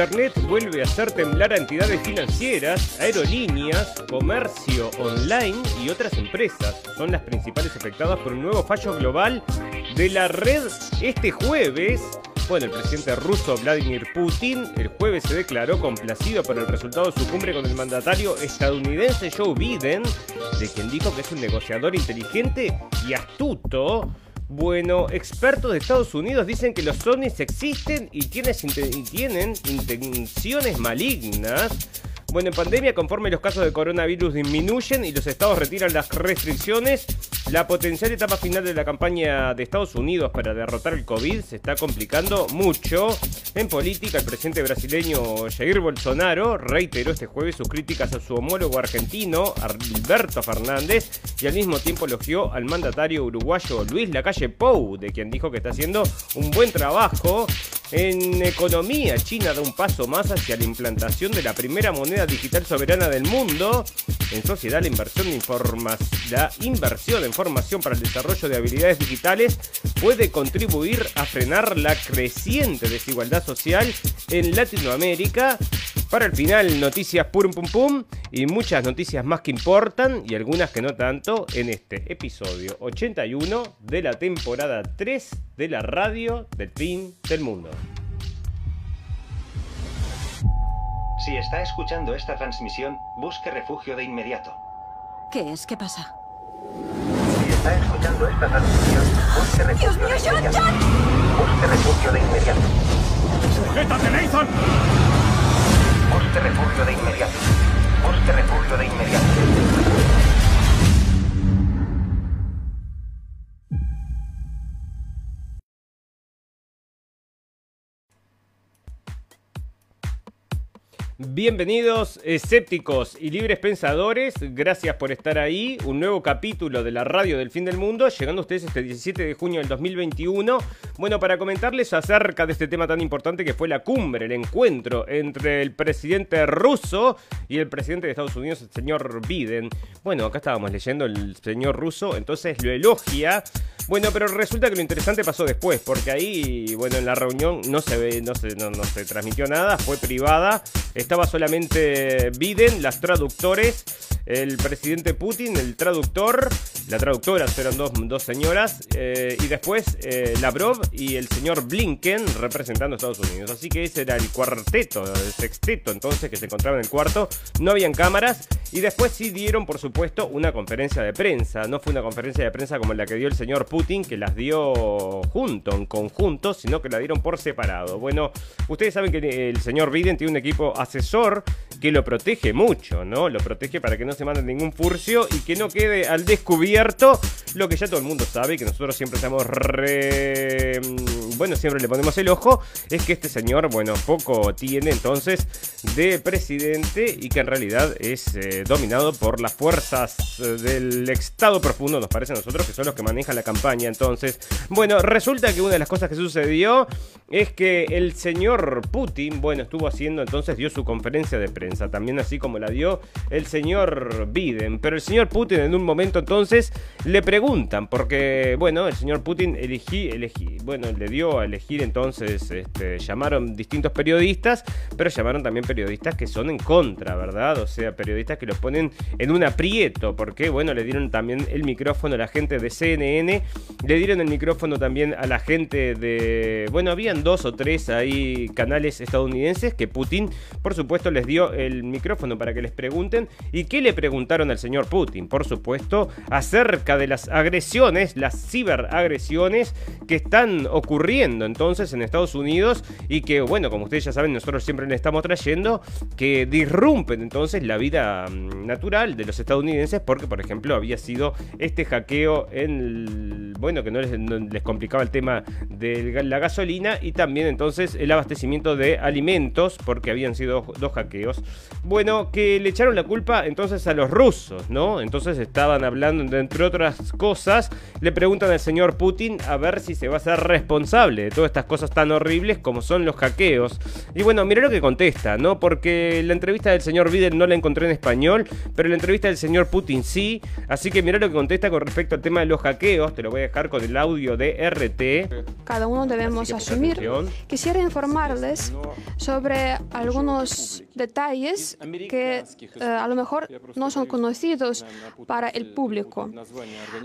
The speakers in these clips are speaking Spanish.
Internet vuelve a hacer temblar a entidades financieras, aerolíneas, comercio online y otras empresas. Son las principales afectadas por un nuevo fallo global de la red este jueves. Bueno, el presidente ruso Vladimir Putin el jueves se declaró complacido por el resultado de su cumbre con el mandatario estadounidense Joe Biden, de quien dijo que es un negociador inteligente y astuto. Bueno, expertos de Estados Unidos dicen que los ovnis existen y tienen, y tienen intenciones malignas. Bueno, en pandemia, conforme los casos de coronavirus disminuyen y los estados retiran las restricciones, la potencial etapa final de la campaña de Estados Unidos para derrotar el COVID se está complicando mucho. En política, el presidente brasileño Jair Bolsonaro reiteró este jueves sus críticas a su homólogo argentino, Alberto Fernández, y al mismo tiempo elogió al mandatario uruguayo Luis Lacalle Pou, de quien dijo que está haciendo un buen trabajo. En economía, China da un paso más hacia la implantación de la primera moneda digital soberana del mundo. En sociedad, la inversión, la inversión en formación para el desarrollo de habilidades digitales puede contribuir a frenar la creciente desigualdad social en Latinoamérica. Para el final, noticias pum pum pum y muchas noticias más que importan y algunas que no tanto en este episodio 81 de la temporada 3 de la radio del fin del mundo. Si está escuchando esta transmisión, busque refugio de inmediato. ¿Qué es? ¿Qué pasa? Si está escuchando esta transmisión, busque refugio ¡Dios mío, de John, inmediato. John! Busque refugio de inmediato. ¡Sujétate, Nathan! Busque refugio de inmediato. Busque refugio de inmediato. Bienvenidos escépticos y libres pensadores, gracias por estar ahí, un nuevo capítulo de la radio del fin del mundo, llegando a ustedes este 17 de junio del 2021. Bueno, para comentarles acerca de este tema tan importante que fue la cumbre, el encuentro entre el presidente ruso y el presidente de Estados Unidos, el señor Biden. Bueno, acá estábamos leyendo el señor ruso, entonces lo elogia. Bueno, pero resulta que lo interesante pasó después, porque ahí, bueno, en la reunión no se ve, no se, no, no se transmitió nada, fue privada. Estaba solamente Biden, las traductores, el presidente Putin, el traductor, la traductora, eran dos, dos señoras, eh, y después eh, Lavrov y el señor Blinken representando a Estados Unidos. Así que ese era el cuarteto, el sexteto entonces que se encontraba en el cuarto. No habían cámaras y después sí dieron, por supuesto, una conferencia de prensa. No fue una conferencia de prensa como la que dio el señor Putin, que las dio junto, en conjunto, sino que la dieron por separado. Bueno, ustedes saben que el señor Biden tiene un equipo asesor que lo protege mucho, ¿no? Lo protege para que no se mande ningún furcio y que no quede al descubierto lo que ya todo el mundo sabe que nosotros siempre estamos re... Bueno, siempre le ponemos el ojo, es que este señor, bueno, poco tiene entonces de presidente y que en realidad es eh, dominado por las fuerzas eh, del Estado profundo, nos parece a nosotros, que son los que manejan la campaña. Entonces, bueno, resulta que una de las cosas que sucedió es que el señor Putin, bueno, estuvo haciendo entonces, dio su conferencia de prensa, también así como la dio el señor Biden. Pero el señor Putin en un momento entonces le preguntan, porque, bueno, el señor Putin elegí, elegí, bueno, le dio a elegir entonces, este, llamaron distintos periodistas, pero llamaron también periodistas que son en contra, ¿verdad? O sea, periodistas que los ponen en un aprieto, porque, bueno, le dieron también el micrófono a la gente de CNN, le dieron el micrófono también a la gente de, bueno, habían dos o tres ahí canales estadounidenses que Putin, por supuesto, les dio el micrófono para que les pregunten. ¿Y qué le preguntaron al señor Putin? Por supuesto, acerca de las agresiones, las ciberagresiones que están ocurriendo entonces en Estados Unidos y que, bueno, como ustedes ya saben, nosotros siempre le estamos trayendo, que disrumpen entonces la vida mm, natural de los estadounidenses porque, por ejemplo, había sido este hackeo en bueno, que no les, no les complicaba el tema de la gasolina y también entonces el abastecimiento de alimentos porque habían sido dos hackeos. Bueno, que le echaron la culpa entonces a los rusos, ¿no? Entonces estaban hablando, entre otras cosas, le preguntan al señor Putin a ver si se va a ser responsable de todas estas cosas tan horribles como son los hackeos. Y bueno, mirá lo que contesta, ¿no? Porque la entrevista del señor Biden no la encontré en español, pero la entrevista del señor Putin sí. Así que mirá lo que contesta con respecto al tema de los hackeos. Te lo voy a dejar con el audio de RT. Cada uno debemos que asumir atención. quisiera informarles sobre algunos detalles que eh, a lo mejor no son conocidos para el público.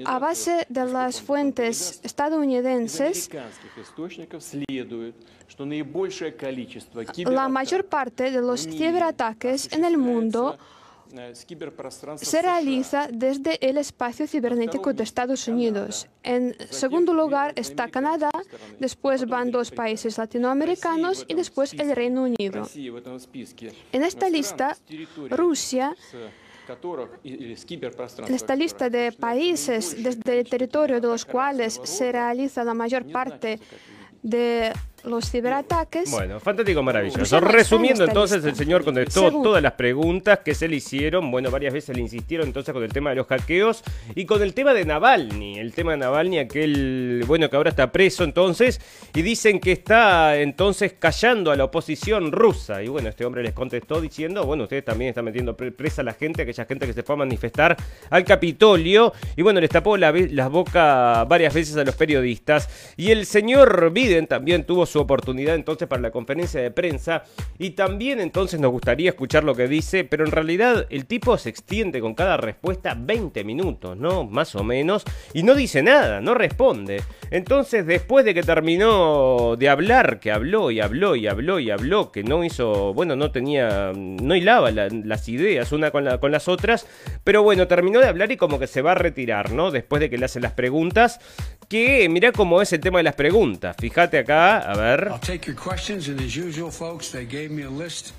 A base de las fuentes estadounidenses, la mayor parte de los ciberataques en el mundo se realiza desde el espacio cibernético de Estados Unidos. En segundo lugar está Canadá, después van dos países latinoamericanos y después el Reino Unido. En esta lista, Rusia en esta lista de países desde el territorio de los cuales se realiza la mayor parte de los ciberataques. Bueno, fantástico, maravilloso. Resumiendo entonces, el señor contestó todas las preguntas que se le hicieron. Bueno, varias veces le insistieron entonces con el tema de los hackeos y con el tema de Navalny. El tema de Navalny, aquel, bueno, que ahora está preso entonces. Y dicen que está entonces callando a la oposición rusa. Y bueno, este hombre les contestó diciendo, bueno, ustedes también están metiendo presa a la gente, aquella gente que se fue a manifestar al Capitolio. Y bueno, les tapó la, la boca varias veces a los periodistas. Y el señor Biden también tuvo su su oportunidad entonces para la conferencia de prensa y también entonces nos gustaría escuchar lo que dice, pero en realidad el tipo se extiende con cada respuesta 20 minutos, ¿no? Más o menos, y no dice nada, no responde. Entonces después de que terminó de hablar, que habló y habló y habló y habló, que no hizo, bueno, no tenía, no hilaba las ideas una con, la, con las otras, pero bueno, terminó de hablar y como que se va a retirar, ¿no? Después de que le hacen las preguntas, que mira cómo es el tema de las preguntas. Fíjate acá, a ver. I'll take your questions, and as usual, folks, they gave me a list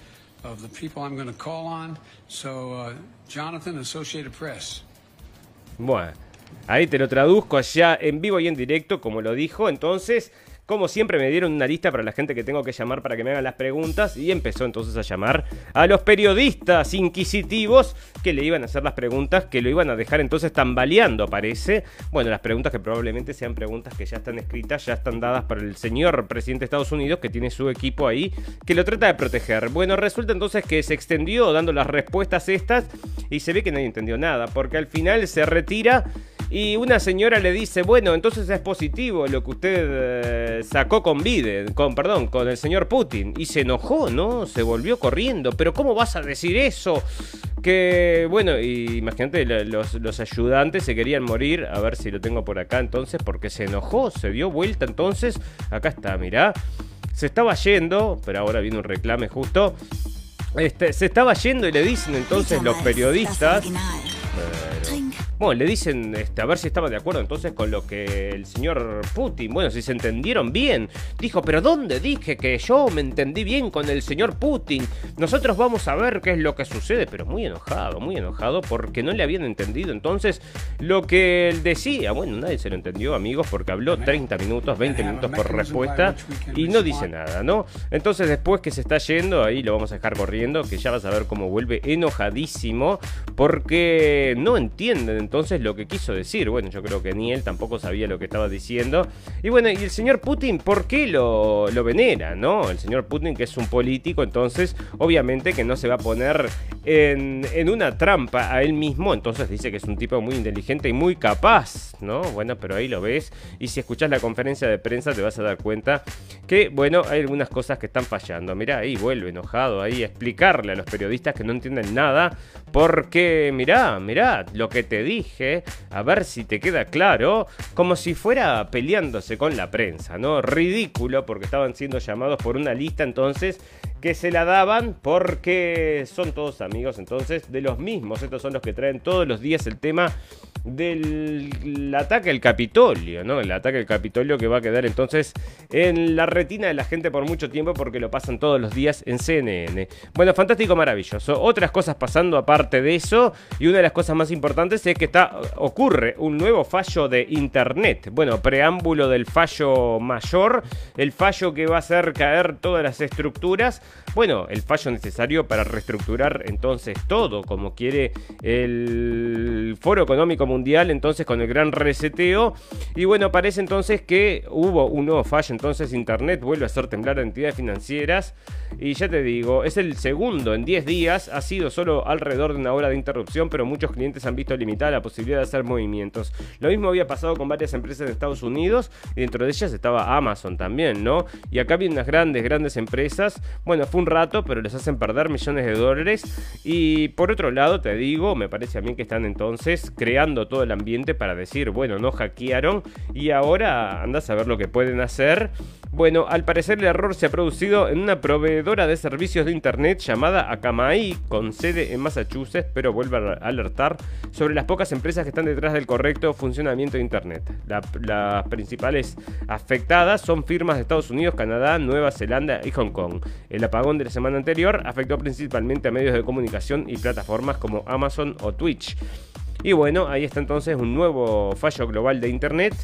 of the people I'm going to call on. So, uh, Jonathan, Associated Press. Bueno, ahí te lo traduzco allá en vivo y en directo, como lo dijo. Entonces, como siempre me dieron una lista para la gente que tengo que llamar para que me hagan las preguntas y empezó entonces a llamar a los periodistas inquisitivos que le iban a hacer las preguntas, que lo iban a dejar entonces tambaleando, parece. Bueno, las preguntas que probablemente sean preguntas que ya están escritas, ya están dadas para el señor presidente de Estados Unidos que tiene su equipo ahí que lo trata de proteger. Bueno, resulta entonces que se extendió dando las respuestas estas y se ve que nadie entendió nada, porque al final se retira y una señora le dice, bueno, entonces es positivo lo que usted eh, sacó con Biden, con, perdón, con el señor Putin. Y se enojó, ¿no? Se volvió corriendo. Pero ¿cómo vas a decir eso? Que, bueno, imagínate, los, los ayudantes se querían morir. A ver si lo tengo por acá entonces, porque se enojó, se dio vuelta entonces. Acá está, mirá. Se estaba yendo, pero ahora viene un reclame justo. Este, se estaba yendo y le dicen entonces los periodistas. Bueno, le dicen este, a ver si estaba de acuerdo entonces con lo que el señor Putin, bueno, si se entendieron bien. Dijo, pero ¿dónde dije que yo me entendí bien con el señor Putin? Nosotros vamos a ver qué es lo que sucede, pero muy enojado, muy enojado porque no le habían entendido entonces lo que él decía. Bueno, nadie se lo entendió, amigos, porque habló 30 minutos, 20 minutos por respuesta y no dice nada, ¿no? Entonces después que se está yendo, ahí lo vamos a dejar corriendo, que ya vas a ver cómo vuelve enojadísimo porque no entienden entonces lo que quiso decir. Bueno, yo creo que ni él tampoco sabía lo que estaba diciendo. Y bueno, y el señor Putin, ¿por qué lo, lo venera, no? El señor Putin, que es un político, entonces obviamente que no se va a poner en, en una trampa a él mismo. Entonces dice que es un tipo muy inteligente y muy capaz, ¿no? Bueno, pero ahí lo ves. Y si escuchas la conferencia de prensa te vas a dar cuenta que, bueno, hay algunas cosas que están fallando. Mirá, ahí vuelve enojado ahí a explicarle a los periodistas que no entienden nada. Porque, mirá, mirá, lo que te dije, a ver si te queda claro, como si fuera peleándose con la prensa, ¿no? Ridículo porque estaban siendo llamados por una lista entonces que se la daban porque son todos amigos entonces de los mismos. Estos son los que traen todos los días el tema del ataque al Capitolio, ¿no? El ataque al Capitolio que va a quedar entonces en la retina de la gente por mucho tiempo porque lo pasan todos los días en CNN. Bueno, fantástico, maravilloso. Otras cosas pasando aparte de eso y una de las cosas más importantes es que está ocurre un nuevo fallo de internet. Bueno, preámbulo del fallo mayor, el fallo que va a hacer caer todas las estructuras bueno, el fallo necesario para reestructurar entonces todo, como quiere el Foro Económico Mundial, entonces con el gran reseteo. Y bueno, parece entonces que hubo un nuevo fallo, entonces Internet vuelve a hacer temblar a entidades financieras. Y ya te digo, es el segundo en 10 días, ha sido solo alrededor de una hora de interrupción, pero muchos clientes han visto limitada la posibilidad de hacer movimientos. Lo mismo había pasado con varias empresas de Estados Unidos y dentro de ellas estaba Amazon también, ¿no? Y acá vienen unas grandes, grandes empresas. Bueno, fue un rato, pero les hacen perder millones de dólares. Y por otro lado, te digo, me parece a mí que están entonces creando todo el ambiente para decir, bueno, no hackearon y ahora andas a ver lo que pueden hacer. Bueno, al parecer el error se ha producido en una proveedora de servicios de internet llamada Akamai, con sede en Massachusetts, pero vuelve a alertar sobre las pocas empresas que están detrás del correcto funcionamiento de internet. las principales afectadas son firmas de Estados Unidos, Canadá, Nueva Zelanda y Hong Kong. Apagón de la semana anterior afectó principalmente a medios de comunicación y plataformas como Amazon o Twitch. Y bueno, ahí está entonces un nuevo fallo global de Internet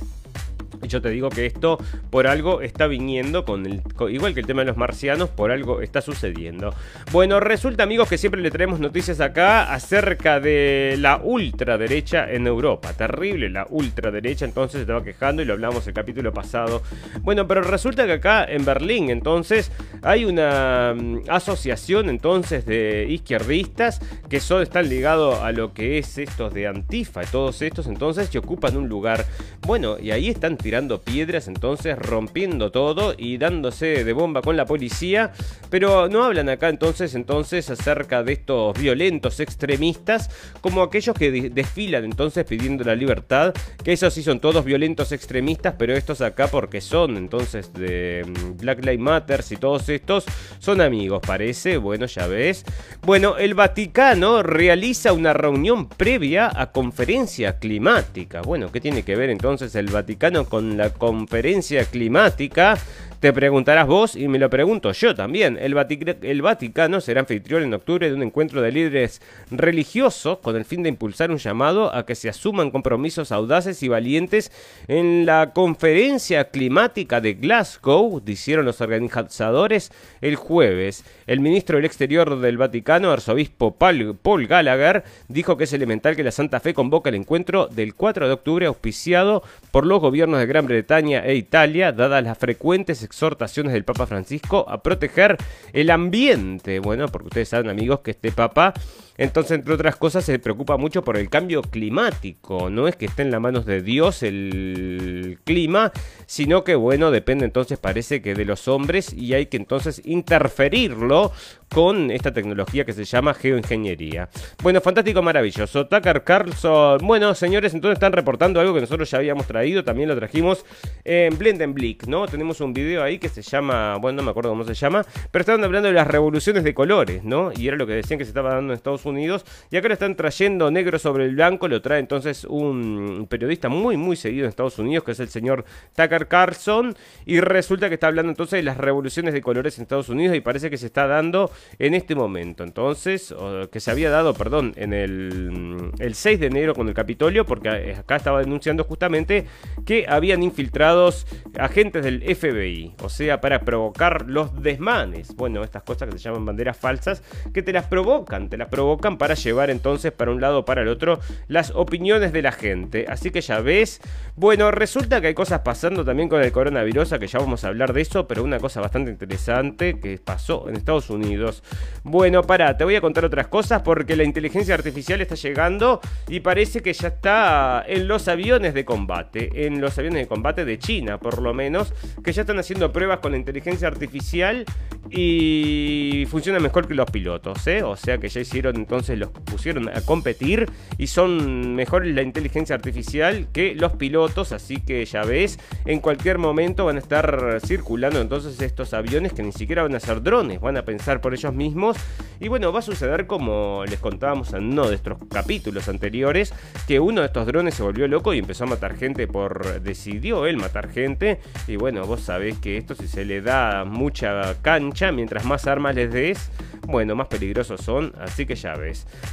yo te digo que esto por algo está viniendo con el. igual que el tema de los marcianos, por algo está sucediendo. Bueno, resulta, amigos, que siempre le traemos noticias acá acerca de la ultraderecha en Europa. Terrible la ultraderecha, entonces se estaba quejando y lo hablamos el capítulo pasado. Bueno, pero resulta que acá en Berlín, entonces, hay una mm, asociación entonces de izquierdistas que son, están ligados a lo que es estos de Antifa, todos estos entonces que ocupan un lugar. Bueno, y ahí están tirando piedras, entonces rompiendo todo y dándose de bomba con la policía. Pero no hablan acá entonces, entonces acerca de estos violentos extremistas como aquellos que desfilan entonces pidiendo la libertad. Que esos sí son todos violentos extremistas, pero estos acá porque son entonces de mm, Black Lives Matter y todos estos son amigos, parece. Bueno, ya ves. Bueno, el Vaticano realiza una reunión previa a conferencia climática. Bueno, ¿qué tiene que ver entonces el Vaticano con la conferencia climática te preguntarás vos y me lo pregunto yo también. El, Vaticano será anfitrión en octubre de un encuentro de líderes religiosos con el fin de impulsar un llamado a que se asuman compromisos audaces y valientes en la conferencia climática de Glasgow, dijeron los organizadores el jueves. El ministro del Exterior del Vaticano, arzobispo Paul Gallagher, dijo que es elemental que la Santa Fe convoque el encuentro del 4 de octubre auspiciado por los gobiernos de Gran Bretaña e Italia, dadas las frecuentes exhortaciones del Papa Francisco a proteger el ambiente. Bueno, porque ustedes saben, amigos, que este Papa entonces, entre otras cosas, se preocupa mucho por el cambio climático. No es que esté en las manos de Dios el clima, sino que, bueno, depende entonces, parece que de los hombres y hay que entonces interferirlo con esta tecnología que se llama geoingeniería. Bueno, fantástico, maravilloso. Tucker Carlson. Bueno, señores, entonces están reportando algo que nosotros ya habíamos traído. También lo trajimos en Blendenblick, ¿no? Tenemos un video ahí que se llama, bueno, no me acuerdo cómo se llama, pero estaban hablando de las revoluciones de colores, ¿no? Y era lo que decían que se estaba dando en Estados Unidos. Y acá lo están trayendo negro sobre el blanco. Lo trae entonces un periodista muy, muy seguido en Estados Unidos, que es el señor Tucker Carlson. Y resulta que está hablando entonces de las revoluciones de colores en Estados Unidos y parece que se está dando en este momento. Entonces, que se había dado, perdón, en el, el 6 de enero con el Capitolio, porque acá estaba denunciando justamente que habían infiltrados agentes del FBI, o sea, para provocar los desmanes. Bueno, estas cosas que se llaman banderas falsas, que te las provocan, te las provocan para llevar entonces para un lado o para el otro las opiniones de la gente. Así que ya ves, bueno, resulta que hay cosas pasando también con el coronavirus, que ya vamos a hablar de eso, pero una cosa bastante interesante que pasó en Estados Unidos bueno, para, te voy a contar otras cosas porque la inteligencia artificial está llegando y parece que ya está en los aviones de combate, en los aviones de combate de China por lo menos, que ya están haciendo pruebas con la inteligencia artificial y funciona mejor que los pilotos, ¿eh? O sea que ya hicieron, entonces los pusieron a competir y son mejores la inteligencia artificial que los pilotos, así que ya ves, en cualquier momento van a estar circulando entonces estos aviones que ni siquiera van a ser drones, van a pensar por ellos mismos. Y bueno, va a suceder como les contábamos en uno de estos capítulos anteriores, que uno de estos drones se volvió loco y empezó a matar gente por... decidió él matar gente. Y bueno, vos sabés que esto si se le da mucha cancha, mientras más armas les des, bueno, más peligrosos son, así que ya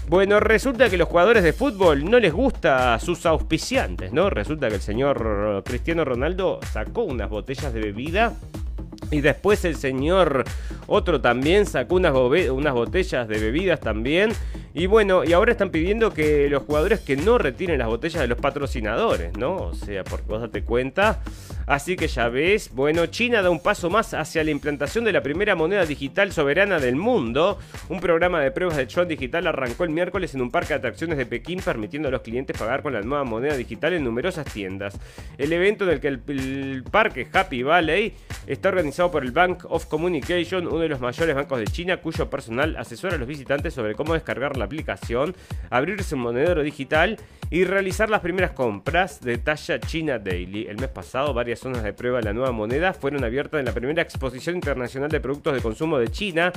Bueno, resulta que los jugadores de fútbol no les gusta a sus auspiciantes, ¿no? Resulta que el señor Cristiano Ronaldo sacó unas botellas de bebida Y después el señor otro también sacó unas, unas botellas de bebidas también. Y bueno, y ahora están pidiendo que los jugadores que no retiren las botellas de los patrocinadores, ¿no? O sea, porque vos date cuenta. Así que ya ves, bueno, China da un paso más hacia la implantación de la primera moneda digital soberana del mundo. Un programa de pruebas de yuan digital arrancó el miércoles en un parque de atracciones de Pekín, permitiendo a los clientes pagar con la nueva moneda digital en numerosas tiendas. El evento en el que el, el parque Happy Valley está organizado por el Bank of Communication, uno de los mayores bancos de China, cuyo personal asesora a los visitantes sobre cómo descargar la aplicación, abrirse un monedero digital y realizar las primeras compras de talla China Daily. El mes pasado, varias zonas de prueba de la nueva moneda fueron abiertas en la primera exposición internacional de productos de consumo de China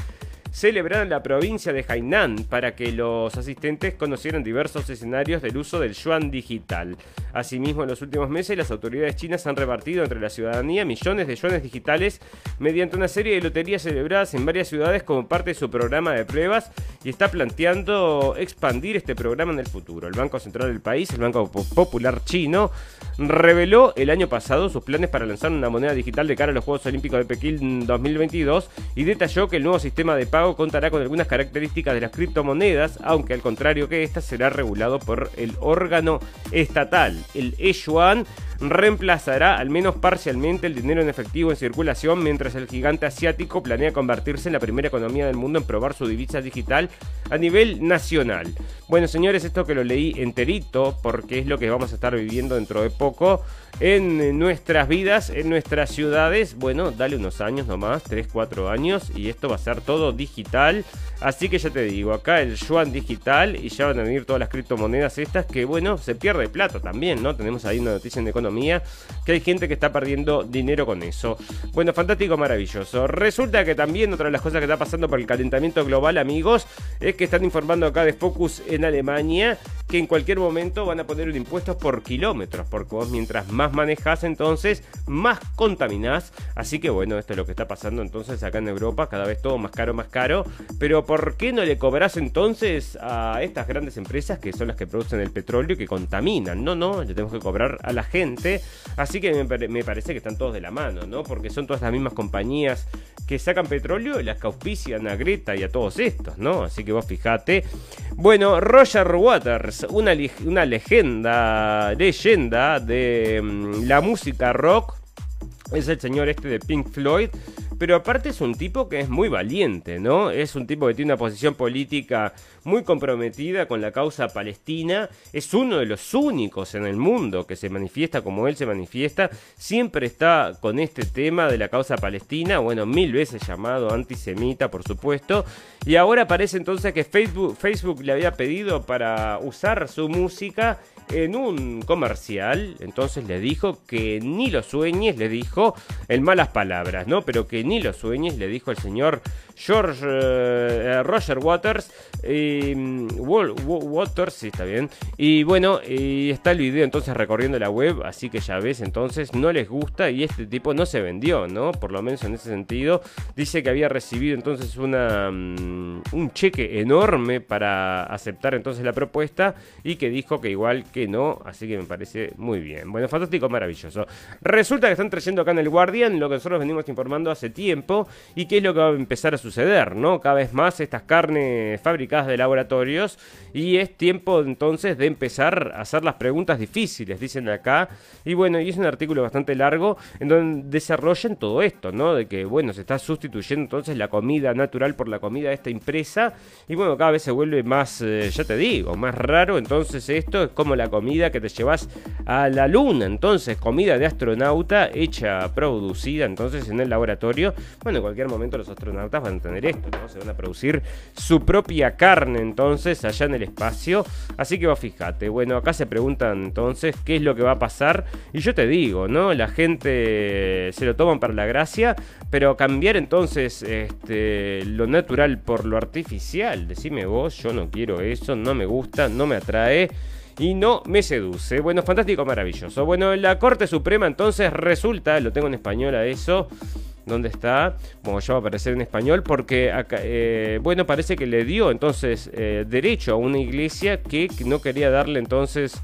celebrada en la provincia de Hainan para que los asistentes conocieran diversos escenarios del uso del yuan digital. Asimismo, en los últimos meses las autoridades chinas han repartido entre la ciudadanía millones de yuanes digitales mediante una serie de loterías celebradas en varias ciudades como parte de su programa de pruebas y está planteando expandir este programa en el futuro. El Banco Central del país, el Banco Popular Chino, reveló el año pasado sus planes para lanzar una moneda digital de cara a los Juegos Olímpicos de Pekín 2022 y detalló que el nuevo sistema de pago contará con algunas características de las criptomonedas, aunque al contrario que esta será regulado por el órgano estatal. El e-yuan reemplazará al menos parcialmente el dinero en efectivo en circulación, mientras el gigante asiático planea convertirse en la primera economía del mundo en probar su divisa digital a nivel nacional. Bueno, señores, esto que lo leí enterito, porque es lo que vamos a estar viviendo dentro de poco en nuestras vidas, en nuestras ciudades. Bueno, dale unos años nomás, 3, 4 años, y esto va a ser todo digital. Así que ya te digo, acá el yuan digital y ya van a venir todas las criptomonedas estas que, bueno, se pierde plata también, ¿no? Tenemos ahí una noticia en economía que hay gente que está perdiendo dinero con eso. Bueno, fantástico, maravilloso. Resulta que también otra de las cosas que está pasando por el calentamiento global, amigos, es que están informando acá de Focus en Alemania que en cualquier momento van a poner un impuesto por kilómetros, porque vos mientras más manejas entonces, más contaminás. Así que bueno, esto es lo que está pasando entonces acá en Europa, cada vez todo más caro, más caro. Pero ¿por qué no le cobras entonces a estas grandes empresas que son las que producen el petróleo y que contaminan? No, no, le tenemos que cobrar a la gente. Así que me, parece que están todos de la mano, ¿no? Porque son todas las mismas compañías que sacan petróleo y las que auspician a Greta y a todos estos, ¿no? Así que vos fijate. Bueno, Roger Waters, una, una leyenda de mm, la música rock, es el señor este de Pink Floyd pero aparte es un tipo que es muy valiente, ¿no? Es un tipo que tiene una posición política muy comprometida con la causa palestina, es uno de los únicos en el mundo que se manifiesta como él se manifiesta, siempre está con este tema de la causa palestina, bueno, mil veces llamado antisemita, por supuesto, y ahora parece entonces que Facebook, Facebook le había pedido para usar su música en un comercial, entonces le dijo que ni lo sueñes, le dijo en malas palabras, ¿no? Pero que ni lo sueñes, le dijo el señor George eh, Roger Waters. Y, mm, Waters, sí, está bien. Y bueno, y está el video entonces recorriendo la web, así que ya ves, entonces no les gusta y este tipo no se vendió, ¿no? Por lo menos en ese sentido. Dice que había recibido entonces una, mm, un cheque enorme para aceptar entonces la propuesta y que dijo que igual que no, así que me parece muy bien. Bueno, fantástico, maravilloso. Resulta que están trayendo acá en el Guardian lo que nosotros venimos informando hace tiempo y que es lo que va a empezar a suceder, ¿no? Cada vez más estas carnes fabricadas de laboratorios y es tiempo entonces de empezar a hacer las preguntas difíciles, dicen acá. Y bueno, y es un artículo bastante largo en donde desarrollan todo esto, ¿no? De que, bueno, se está sustituyendo entonces la comida natural por la comida de esta empresa y bueno, cada vez se vuelve más, eh, ya te digo, más raro. Entonces esto es como la comida que te llevas a la luna, entonces comida de astronauta hecha, producida entonces en el laboratorio. Bueno, en cualquier momento los astronautas van tener esto, ¿no? Se van a producir su propia carne entonces allá en el espacio. Así que vos fíjate, bueno, acá se preguntan entonces qué es lo que va a pasar. Y yo te digo, ¿no? La gente se lo toman para la gracia, pero cambiar entonces este, lo natural por lo artificial, decime vos, yo no quiero eso, no me gusta, no me atrae y no me seduce. Bueno, fantástico, maravilloso. Bueno, la Corte Suprema entonces resulta, lo tengo en español a eso, ¿Dónde está? Bueno, ya va a aparecer en español porque, acá, eh, bueno, parece que le dio entonces eh, derecho a una iglesia que no quería darle entonces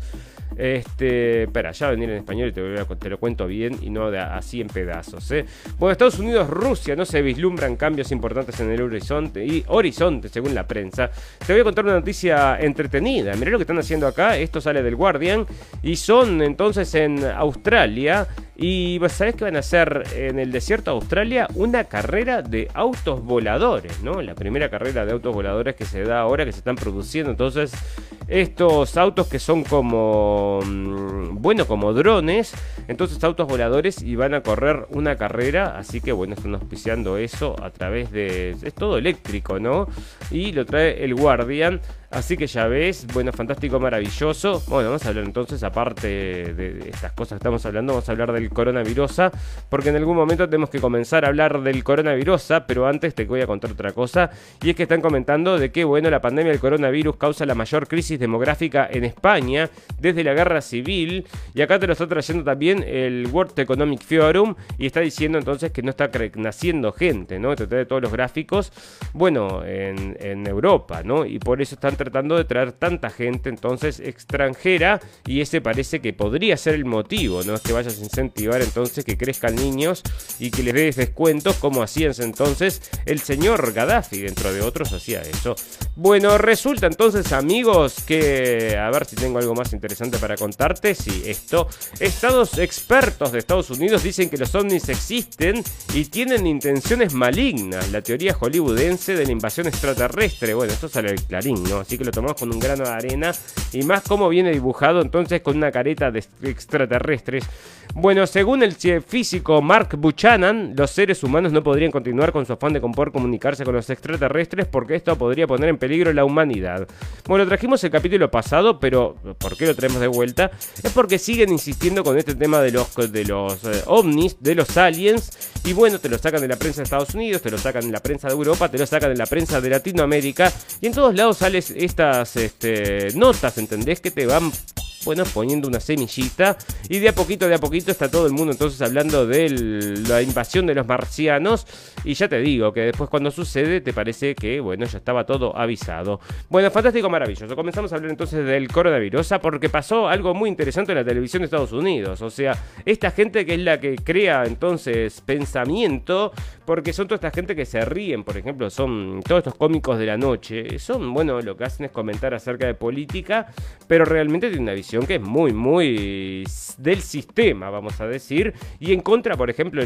Este, espera, ya venir en español y te, lo cuento bien y no así en pedazos. ¿eh? Bueno, Estados Unidos, Rusia, no se vislumbran cambios importantes en el horizonte y horizonte, según la prensa. Te voy a contar una noticia entretenida. Mirá lo que están haciendo acá. Esto sale del Guardian y son entonces en Australia. Y ¿sabés qué van a hacer en el desierto de Australia? Una carrera de autos voladores, ¿no? La primera carrera de autos voladores que se da ahora, que se están produciendo. Entonces, estos autos que son como, mm, bueno, como drones. Entonces, autos voladores y van a correr una carrera. Así que, bueno, están auspiciando eso a través de... Es todo eléctrico, ¿no? Y lo trae el Guardian. Así que ya ves, bueno, fantástico, maravilloso. Bueno, vamos a hablar entonces, aparte de estas cosas que estamos hablando, vamos a hablar del coronavirus, porque en algún momento tenemos que comenzar a hablar del coronavirus, pero antes te voy a contar otra cosa, y es que están comentando de que, bueno, la pandemia del coronavirus causa la mayor crisis demográfica en España desde la guerra civil, y acá te lo está trayendo también el World Economic Forum, y está diciendo entonces que no está naciendo gente, ¿no? Te trae todos los gráficos, bueno, en, en Europa, ¿no? Y por eso están tratando de traer tanta gente entonces extranjera y ese parece que podría ser el motivo, no es que vayas a incentivar entonces que crezcan niños y que les des descuentos como hacían entonces el señor Gaddafi, dentro de otros hacía eso. Bueno, resulta entonces amigos que, a ver si tengo algo más interesante para contarte, si esto, estados expertos de Estados Unidos dicen que los ovnis existen y tienen intenciones malignas, la teoría hollywoodense de la invasión extraterrestre, bueno, esto sale del clarín, ¿no? Así que lo tomamos con un grano de arena y más como viene dibujado entonces con una careta de extraterrestres. Bueno, según el físico Mark Buchanan, los seres humanos no podrían continuar con su afán de poder comunicarse con los extraterrestres porque esto podría poner en peligro la humanidad. Bueno, trajimos el capítulo pasado, pero ¿por qué lo traemos de vuelta? Es porque siguen insistiendo con este tema de los, de los eh, ovnis, de los aliens, y bueno, te lo sacan de la prensa de Estados Unidos, te lo sacan de la prensa de Europa, te lo sacan de la prensa de Latinoamérica, y en todos lados salen estas este, notas, ¿entendés? Que te van bueno, poniendo una semillita. Y de a poquito, de a poquito está todo el mundo entonces hablando de la invasión de los marcianos. Y ya te digo que después cuando sucede te parece que, bueno, ya estaba todo avisado. Bueno, fantástico, maravilloso. Comenzamos a hablar entonces del coronavirus, porque pasó algo muy interesante en la televisión de Estados Unidos. O sea, esta gente que es la que crea entonces pensamiento, porque son toda esta gente que se ríen, por ejemplo, son todos estos cómicos de la noche. Son, bueno, lo que hacen es comentar acerca de política, pero realmente tienen una visión que es muy, muy del sistema, vamos a decir, y en contra, por ejemplo,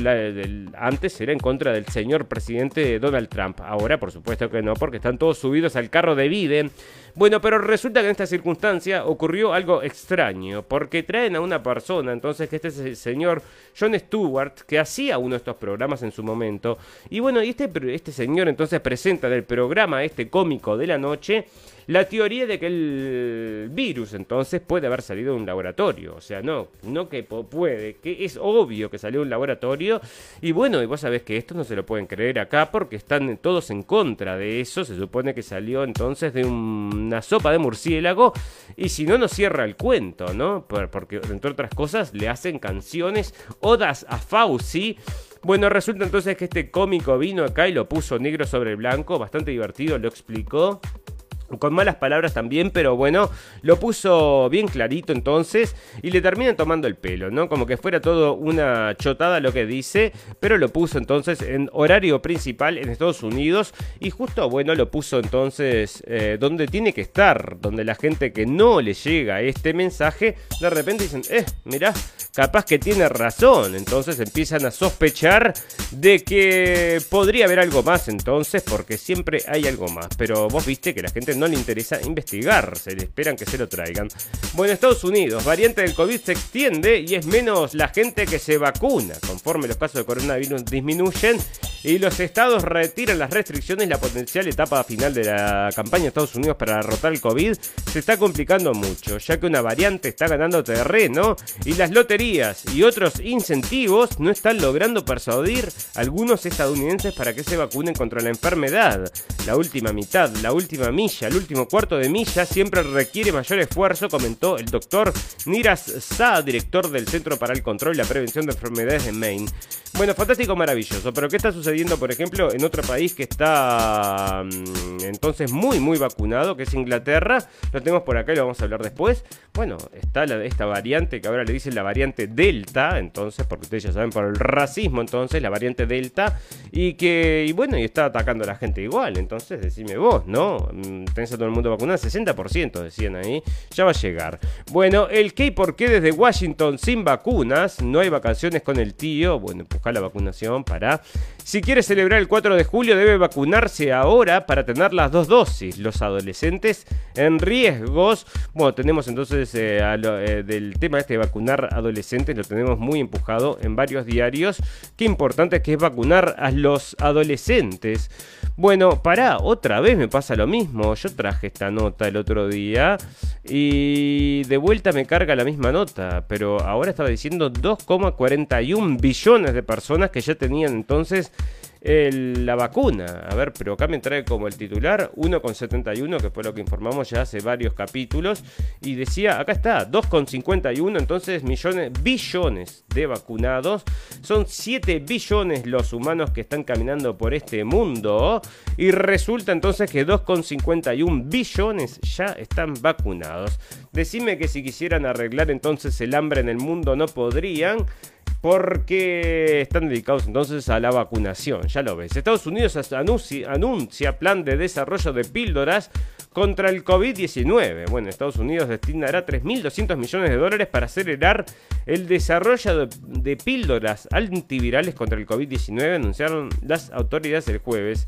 antes era en contra del señor presidente Donald Trump, ahora por supuesto que no, porque están todos subidos al carro de Biden. Bueno, pero resulta que en esta circunstancia ocurrió algo extraño, porque traen a una persona, entonces que este es el señor John Stewart, que hacía uno de estos programas en su momento, y bueno, y este, este señor entonces presenta en el programa este cómico de la noche, la teoría de que el virus entonces puede haber salido de un laboratorio. O sea, no, no que puede, que es obvio que salió de un laboratorio. Y bueno, y vos sabés que esto no se lo pueden creer acá porque están todos en contra de eso. Se supone que salió entonces de una sopa de murciélago. Y si no, no cierra el cuento, ¿no? Porque entre otras cosas le hacen canciones, odas a Fauci. Bueno, resulta entonces que este cómico vino acá y lo puso negro sobre blanco, bastante divertido, lo explicó con malas palabras también, pero bueno, lo puso bien clarito entonces y le terminan tomando el pelo, ¿no? Como que fuera todo una chotada lo que dice, pero lo puso entonces en horario principal en Estados Unidos y justo, bueno, lo puso entonces eh, donde tiene que estar, donde la gente que no le llega este mensaje, de repente dicen, eh, mirá, capaz que tiene razón, entonces empiezan a sospechar de que podría haber algo más entonces, porque siempre hay algo más, pero vos viste que la gente no no le interesa investigar, se le esperan que se lo traigan. Bueno, Estados Unidos, variante del COVID se extiende y es menos la gente que se vacuna. Conforme los casos de coronavirus disminuyen y los estados retiran las restricciones, la potencial etapa final de la campaña de Estados Unidos para derrotar el COVID se está complicando mucho, ya que una variante está ganando terreno y las loterías y otros incentivos no están logrando persuadir a algunos estadounidenses para que se vacunen contra la enfermedad. La última mitad, la última milla, el último cuarto de milla siempre requiere mayor esfuerzo, comentó el doctor Niras Sa, director del Centro para el Control y la Prevención de Enfermedades de Maine. Bueno, fantástico, maravilloso, pero ¿qué está sucediendo? Sucediendo, por ejemplo, en otro país que está mm, entonces muy, muy vacunado, que es Inglaterra. Lo tenemos por acá y lo vamos a hablar después. Bueno, está esta variante que ahora le dicen la variante Delta, entonces, porque ustedes ya saben por el racismo, entonces, la variante Delta, y que, bueno, y está atacando a la gente igual. Entonces, decime vos, ¿no? Mm, tenés a todo el mundo vacunado, 60% decían ahí, ya va a llegar. Bueno, el qué y por qué desde Washington sin vacunas, no hay vacaciones con el tío, bueno, empujar la vacunación para... Si quiere celebrar el 4 de julio debe vacunarse ahora para tener las dos dosis. Los adolescentes en riesgos, bueno, tenemos entonces eh, eh, del tema este de vacunar adolescentes, lo tenemos muy empujado en varios diarios. Qué importante que es vacunar a los adolescentes. Bueno, para otra vez me pasa lo mismo. Yo traje esta nota el otro día y de vuelta me carga la misma nota, pero ahora estaba diciendo 2,41 billones de personas que ya tenían entonces la vacuna. A ver, pero acá me trae como el titular 1,71, que fue lo que informamos ya hace varios capítulos. Y decía, acá está, 2,51, entonces millones, billones de vacunados. Son 7 billones los humanos que están caminando por este mundo. Y resulta entonces que 2,51 billones ya están vacunados. Decime que si quisieran arreglar entonces el hambre en el mundo no podrían porque están dedicados entonces a la vacunación, ya lo ves. Estados Unidos anuncia, plan de desarrollo de píldoras contra el COVID-19. Bueno, Estados Unidos destinará 3.200 millones de dólares para acelerar el desarrollo de, de píldoras antivirales contra el COVID-19, anunciaron las autoridades el jueves.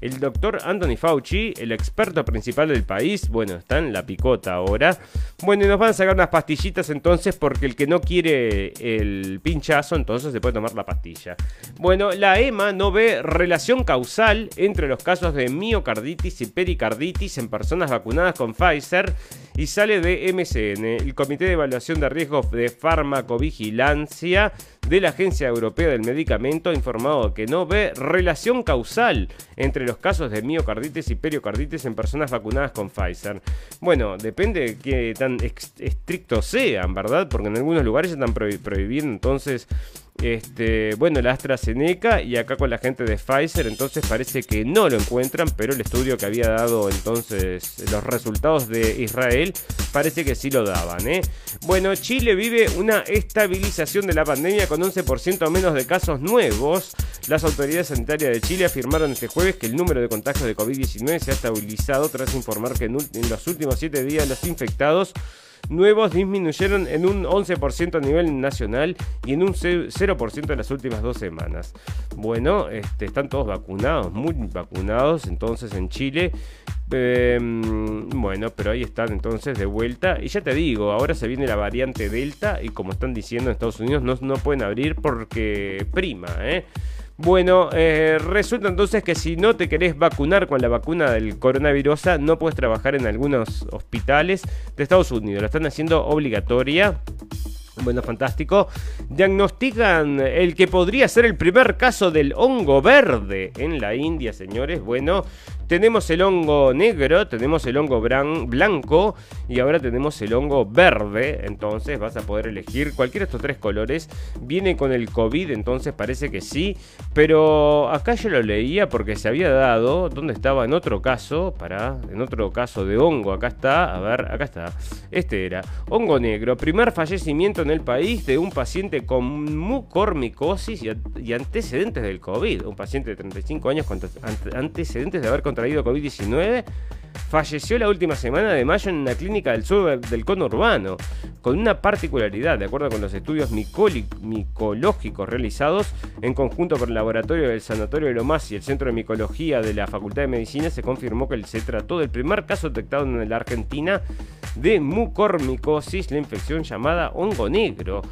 El doctor Anthony Fauci, el experto principal del país, bueno, está en la picota ahora. Bueno, y nos van a sacar unas pastillitas entonces porque el que no quiere el pinchazo, entonces se puede tomar la pastilla. Bueno, la EMA no ve relación causal entre los casos de miocarditis y pericarditis en personas vacunadas con Pfizer y sale de MCN, el Comité de Evaluación de Riesgos de Farmacovigilancia de la Agencia Europea del Medicamento ha informado que no ve relación causal entre los casos de miocarditis y periocarditis en personas vacunadas con Pfizer. Bueno, depende de qué tan estrictos sean, ¿verdad? Porque en algunos lugares están prohibiendo entonces este, bueno, la AstraZeneca y acá con la gente de Pfizer, entonces parece que no lo encuentran, pero el estudio que había dado entonces los resultados de Israel parece que sí lo daban. ¿eh? Bueno, Chile vive una estabilización de la pandemia con 11% menos de casos nuevos. Las autoridades sanitarias de Chile afirmaron este jueves que el número de contagios de COVID-19 se ha estabilizado tras informar que en, en los últimos 7 días los infectados nuevos disminuyeron en un 11% a nivel nacional y en un 0% en las últimas dos semanas. Bueno, este, están todos vacunados, muy vacunados entonces en Chile. Em, bueno, pero ahí están entonces de vuelta. Y ya te digo, ahora se viene la variante Delta y como están diciendo en Estados Unidos, no, no pueden abrir porque prima, ¿eh? Bueno, eh, resulta entonces que si no te querés vacunar con la vacuna del coronavirus, no puedes trabajar en algunos hospitales de Estados Unidos. La están haciendo obligatoria. Bueno, fantástico. Diagnostican el que podría ser el primer caso del hongo verde en la India, señores. Bueno, tenemos el hongo negro, tenemos el hongo blanco y ahora tenemos el hongo verde. Entonces vas a poder elegir cualquiera de estos tres colores. Viene con el COVID, entonces parece que sí. Pero acá yo lo leía porque se había dado, ¿dónde estaba? En otro caso, para, en otro caso de hongo. Acá está, a ver, acá está. Este era hongo negro. Primer fallecimiento en el país de un paciente con mucormicosis y, antecedentes del COVID. Un paciente de 35 años con antecedentes de haber traído COVID-19, falleció la última semana de mayo en una clínica del sur del cono urbano, con una particularidad, de acuerdo con los estudios micológicos realizados en conjunto con el laboratorio del Sanatorio de Lomas y el Centro de Micología de la Facultad de Medicina, se confirmó que se trató del primer caso detectado en la Argentina de mucormicosis, la infección llamada hongo negro.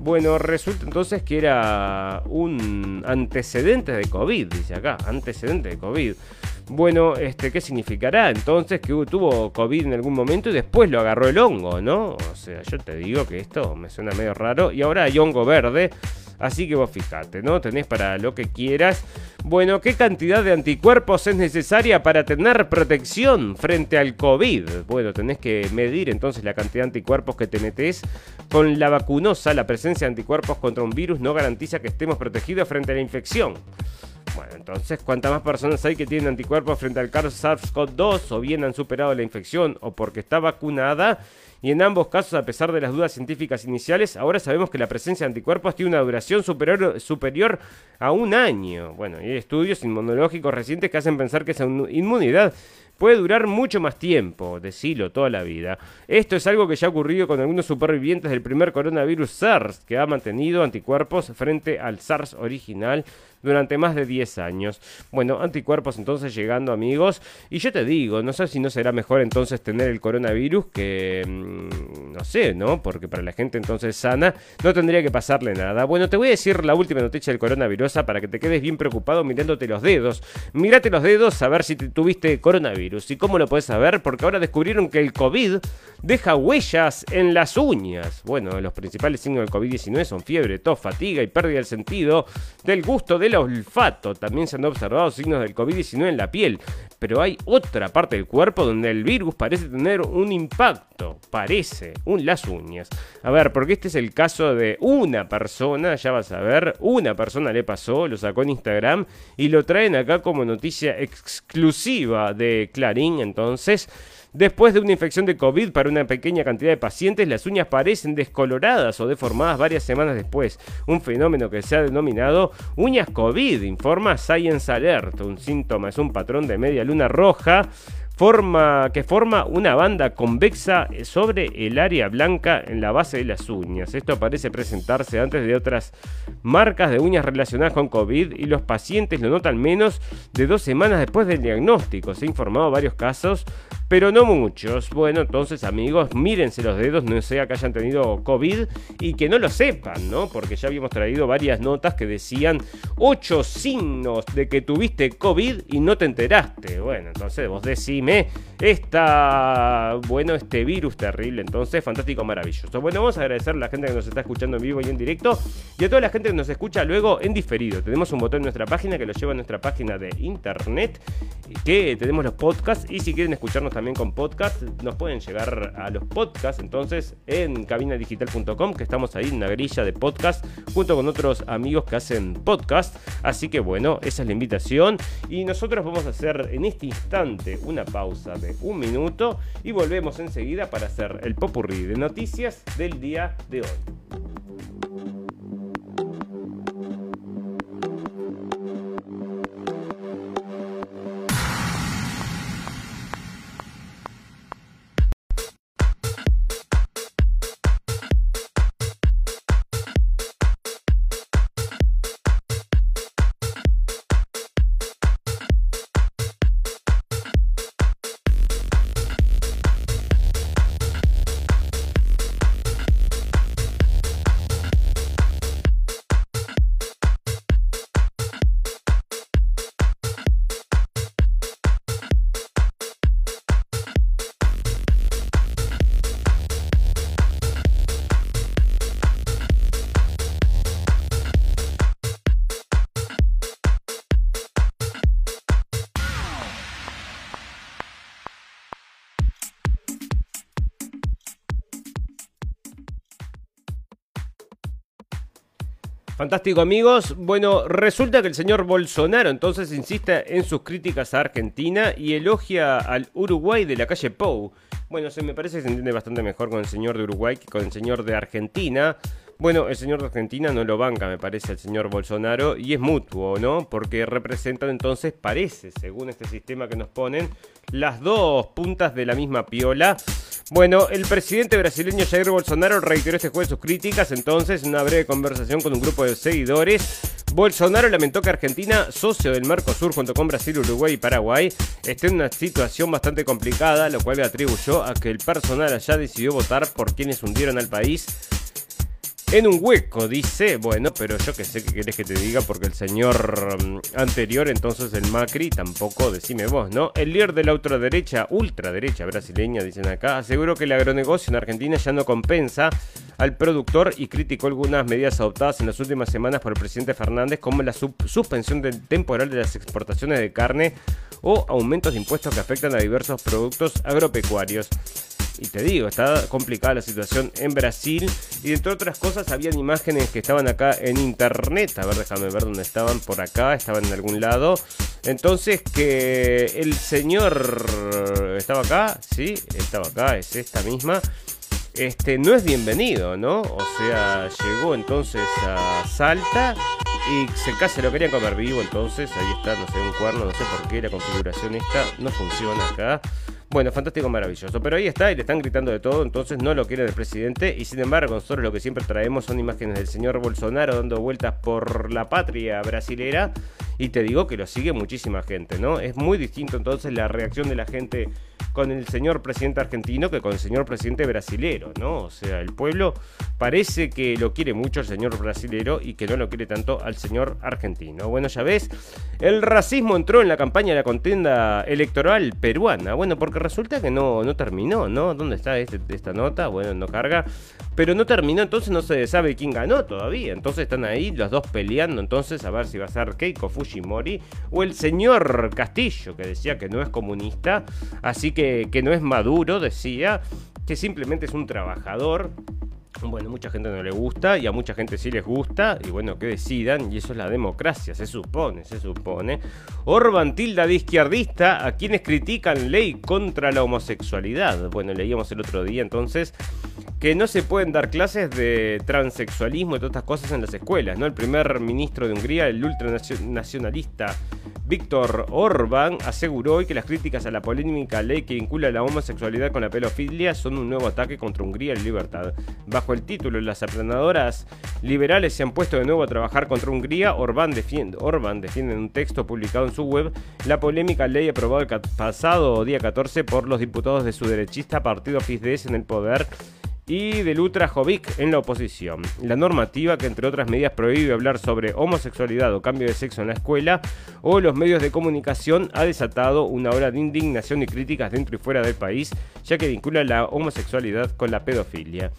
Bueno, resulta entonces que era un antecedente de COVID, dice acá, antecedente de COVID. Bueno, este, ¿qué significará? Entonces que tuvo COVID en algún momento y después lo agarró el hongo, ¿no? O sea, yo te digo que esto me suena medio raro. Y ahora hay hongo verde. Así que vos fijate, ¿no? Tenés para lo que quieras. Bueno, ¿qué cantidad de anticuerpos es necesaria para tener protección frente al COVID? Bueno, tenés que medir entonces la cantidad de anticuerpos que te metes. Con la vacunosa, la presencia de anticuerpos contra un virus no garantiza que estemos protegidos frente a la infección. Bueno, entonces, cuantas más personas hay que tienen anticuerpos frente al SARS-CoV-2 o bien han superado la infección o porque está vacunada, y en ambos casos, a pesar de las dudas científicas iniciales, ahora sabemos que la presencia de anticuerpos tiene una duración superior, superior a un año. Bueno, hay estudios inmunológicos recientes que hacen pensar que esa inmunidad puede durar mucho más tiempo, decilo, toda la vida. Esto es algo que ya ha ocurrido con algunos supervivientes del primer coronavirus SARS, que ha mantenido anticuerpos frente al SARS original durante más de 10 años. Bueno, anticuerpos entonces llegando amigos. Y yo te digo, no sé si no será mejor entonces tener el coronavirus que... Mm, no sé, ¿no? Porque para la gente entonces sana no tendría que pasarle nada. Bueno, te voy a decir la última noticia del coronavirus para que te quedes bien preocupado mirándote los dedos. Mírate los dedos a ver si tuviste coronavirus. ¿Y cómo lo puedes saber? Porque ahora descubrieron que el COVID deja huellas en las uñas. Bueno, los principales signos del COVID-19 son fiebre, tos, fatiga y pérdida del sentido del gusto del olfato. También se han observado signos del COVID-19 en la piel. Pero hay otra parte del cuerpo donde el virus parece tener un impacto. Parece, un, las uñas. A ver, porque este es el caso de una persona, ya vas a ver, una persona le pasó, lo sacó en Instagram y lo traen acá como noticia exclusiva de Clarín. Entonces, Después de una infección de COVID para una pequeña cantidad de pacientes, las uñas parecen descoloradas o deformadas varias semanas después. Un fenómeno que se ha denominado uñas COVID, informa Science Alert. Un síntoma es un patrón de media luna roja que forma una banda convexa sobre el área blanca en la base de las uñas. Esto parece presentarse antes de otras marcas de uñas relacionadas con COVID y los pacientes lo notan menos de dos semanas después del diagnóstico. Se ha informado varios casos, pero no muchos. Bueno, entonces amigos, mírense los dedos, no sea que hayan tenido COVID y que no lo sepan, ¿no? Porque ya habíamos traído varias notas que decían ocho signos de que tuviste COVID y no te enteraste. Bueno, entonces vos decime esta, bueno, este virus terrible. Entonces, fantástico, maravilloso. Bueno, vamos a agradecer a la gente que nos está escuchando en vivo y en directo y a toda la gente que nos escucha luego en diferido. Tenemos un botón en nuestra página que lo lleva a nuestra página de internet, que tenemos los podcasts y si quieren escucharnos también con podcast, nos pueden llegar a los podcasts entonces en cabinadigital.com, que estamos ahí en una grilla de podcast junto con otros amigos que hacen podcast. Así que bueno, esa es la invitación y nosotros vamos a hacer en este instante una pausa de un minuto y volvemos enseguida para hacer el popurrí de noticias del día de hoy. Fantástico amigos. Bueno, resulta que el señor Bolsonaro entonces insiste en sus críticas a Argentina y elogia al Uruguay de la calle Pou. Bueno, se me parece que se entiende bastante mejor con el señor de Uruguay que con el señor de Argentina. Bueno, el señor de Argentina no lo banca, me parece, el señor Bolsonaro, y es mutuo, ¿no? Porque representan entonces, parece, según este sistema que nos ponen, las dos puntas de la misma piola. Bueno, el presidente brasileño Jair Bolsonaro reiteró este jueves sus críticas, entonces, en una breve conversación con un grupo de seguidores. Bolsonaro lamentó que Argentina, socio del Mercosur junto con Brasil, Uruguay y Paraguay, esté en una situación bastante complicada, lo cual le atribuyó a que el personal allá decidió votar por quienes hundieron al país en un hueco, dice. Bueno, pero yo que sé que querés que te diga porque el señor mm, anterior, entonces el Macri, tampoco, decime vos, ¿no? El líder de la ultraderecha, ultraderecha brasileña, dicen acá, aseguró que el agronegocio en Argentina ya no compensa al productor y criticó algunas medidas adoptadas en las últimas semanas por el presidente Fernández, como la suspensión temporal de las exportaciones de carne o aumentos de impuestos que afectan a diversos productos agropecuarios. Y te digo, está complicada la situación en Brasil. Y entre otras cosas, habían imágenes que estaban acá en internet. A ver, déjame ver dónde estaban. Por acá, estaban en algún lado. Entonces, que el señor estaba acá, sí, estaba acá, es esta misma este, no es bienvenido, ¿no? O sea, llegó entonces a Salta y se casi lo querían comer vivo, entonces ahí está, no sé, un cuerno, no sé por qué la configuración esta no funciona acá. Bueno, fantástico, maravilloso. Pero ahí está, y le están gritando de todo, entonces no lo quiere el presidente. Y sin embargo, nosotros lo que siempre traemos son imágenes del señor Bolsonaro dando vueltas por la patria brasilera. Y te digo que lo sigue muchísima gente, ¿no? Es muy distinto entonces la reacción de la gente con el señor presidente argentino que con el señor presidente brasilero, ¿no? O sea, el pueblo parece que lo quiere mucho el señor brasilero y que no lo quiere tanto al señor argentino. Bueno, ya ves, el racismo entró en la campaña de la contienda electoral peruana. Bueno, porque resulta que no, no terminó, ¿no? ¿Dónde está este, esta nota? Bueno, no carga. Pero no terminó, entonces no se sabe quién ganó todavía. Entonces están ahí los dos peleando, entonces a ver si va a ser Keiko Fujimori o el señor Castillo, que decía que no es comunista. Así que que, no es maduro, decía, que simplemente es un trabajador bueno, mucha gente no le gusta y a mucha gente sí les gusta y bueno, que decidan y eso es la democracia, se supone, se supone. Orban tilda de izquierdista a quienes critican ley contra la homosexualidad. Bueno, leíamos el otro día entonces que no se pueden dar clases de transexualismo y todas estas cosas en las escuelas, ¿no? El primer ministro de Hungría, el ultranacionalista Víctor Orbán aseguró hoy que las críticas a la polémica ley que vincula la homosexualidad con la pedofilia son un nuevo ataque contra Hungría y libertad. Bajo el título Las aplanadoras liberales se han puesto de nuevo a trabajar contra Hungría, Orbán defiende, Orbán defiende en un texto publicado en su web la polémica ley aprobada el pasado día 14 por los diputados de su derechista partido Fidesz en el poder y de Lutra Jovic en la oposición. La normativa que entre otras medidas prohíbe hablar sobre homosexualidad o cambio de sexo en la escuela o los medios de comunicación ha desatado una ola de indignación y críticas dentro y fuera del país, ya que vincula la homosexualidad con la pedofilia.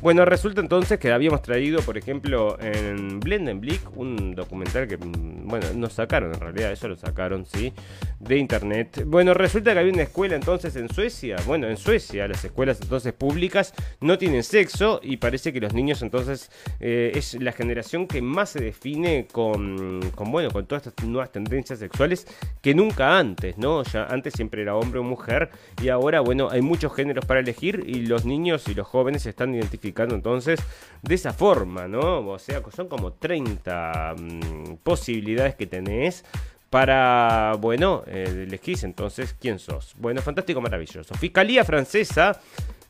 Bueno, resulta entonces que habíamos traído, por ejemplo, en Blendenblick, un documental que, mm, bueno, nos sacaron en realidad, eso lo sacaron, sí, de internet. Bueno, resulta que había una escuela entonces en Suecia, bueno, en Suecia las escuelas entonces públicas no tienen sexo y parece que los niños entonces eh, es la generación que más se define con, con, bueno, con todas estas nuevas tendencias sexuales que nunca antes, ¿no? Ya antes siempre era hombre o mujer y ahora, bueno, hay muchos géneros para elegir y los niños y los jóvenes se están identificando entonces de esa forma, ¿no? O sea, son como 30 mm, posibilidades que tenés para, bueno, eh, elegís entonces quién sos. Bueno, fantástico, maravilloso. Fiscalía francesa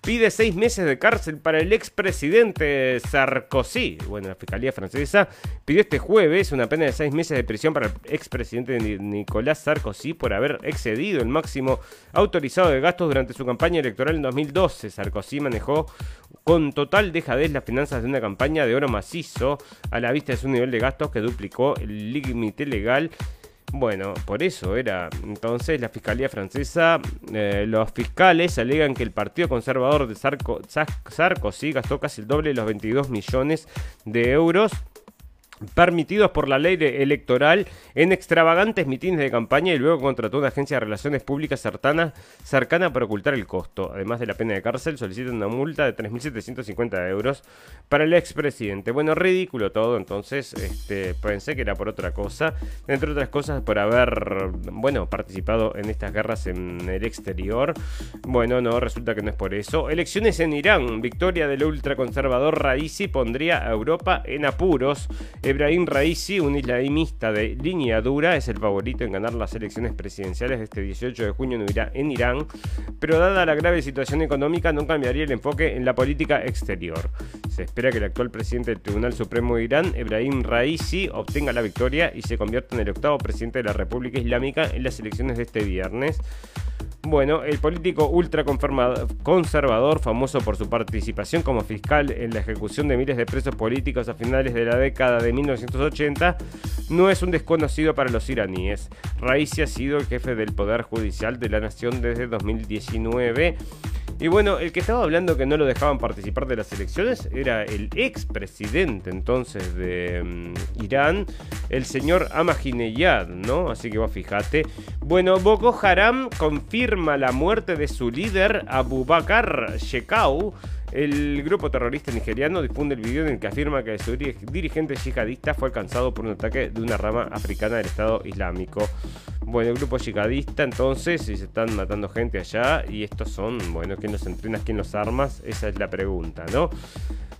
pide seis meses de cárcel para el expresidente Sarkozy. Bueno, la Fiscalía Francesa pidió este jueves una pena de seis meses de prisión para el expresidente Nicolás Sarkozy por haber excedido el máximo autorizado de gastos durante su campaña electoral en 2012. Sarkozy manejó con total dejadez las finanzas de una campaña de oro macizo a la vista de su nivel de gastos que duplicó el límite legal bueno, por eso era. Entonces, la Fiscalía Francesa, eh, los fiscales alegan que el Partido Conservador de Sarkozy gastó casi el doble de los 22 millones de euros permitidos por la ley electoral en extravagantes mitines de campaña y luego contrató una agencia de relaciones públicas cercana, para ocultar el costo. Además de la pena de cárcel, solicitan una multa de 3.750 euros para el expresidente. Bueno, ridículo todo, entonces este, pensé que era por otra cosa. Entre otras cosas, por haber, bueno, participado en estas guerras en el exterior. Bueno, no, resulta que no es por eso. Elecciones en Irán. Victoria del ultraconservador Raisi pondría a Europa en apuros. Ebrahim Raisi, un islamista de línea dura, es el favorito en ganar las elecciones presidenciales de este 18 de junio en Irán, pero dada la grave situación económica no cambiaría el enfoque en la política exterior. Se espera que el actual presidente del Tribunal Supremo de Irán, Ebrahim Raisi, obtenga la victoria y se convierta en el octavo presidente de la República Islámica en las elecciones de este viernes. Bueno, el político ultraconservador, famoso por su participación como fiscal en la ejecución de miles de presos políticos a finales de la década de 1980, no es un desconocido para los iraníes. Raisi ha sido el jefe del Poder Judicial de la nación desde 2019 Y bueno, el que estaba hablando que no lo dejaban participar de las elecciones era el expresidente entonces de mm, Irán, el señor Ahmadinejad, ¿no? Así que vos fijate. Bueno, Boko Haram confirma la muerte de su líder Abu Bakr Shekau. El grupo terrorista nigeriano difunde el video en el que afirma que su dirigente yihadista fue alcanzado por un ataque de una rama africana del Estado Islámico. Bueno, el grupo yihadista entonces, si se están matando gente allá, y estos son, bueno, ¿quién los entrena, quién los armas? Esa es la pregunta, ¿no?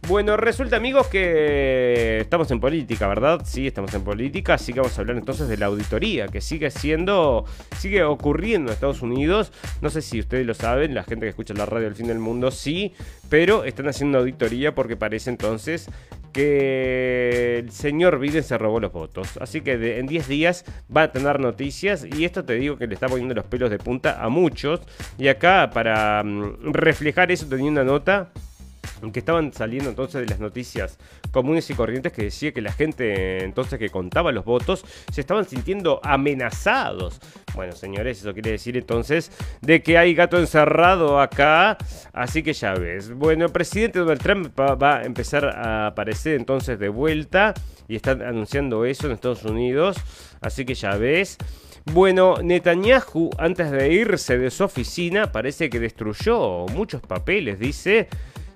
Bueno, resulta amigos que estamos en política, ¿verdad? Sí, estamos en política, así que vamos a hablar entonces de la auditoría, que sigue siendo, sigue ocurriendo en Estados Unidos. No sé si ustedes lo saben, la gente que escucha la radio del fin del mundo sí, pero están haciendo auditoría porque parece entonces que el señor Biden se robó los votos. Así que en 10 días va a tener noticias y esto te digo que le está poniendo los pelos de punta a muchos. Y acá para mm, reflejar eso tenía una nota que estaban saliendo entonces de las noticias comunes y corrientes que decía que la gente entonces que contaba los votos se estaban sintiendo amenazados. Bueno, señores, eso quiere decir entonces de que hay gato encerrado acá, así que ya ves. Bueno, el presidente Donald Trump va a empezar a aparecer entonces de vuelta y están anunciando eso en Estados Unidos, así que ya ves. Bueno, Netanyahu, antes de irse de su oficina, parece que destruyó muchos papeles, dice.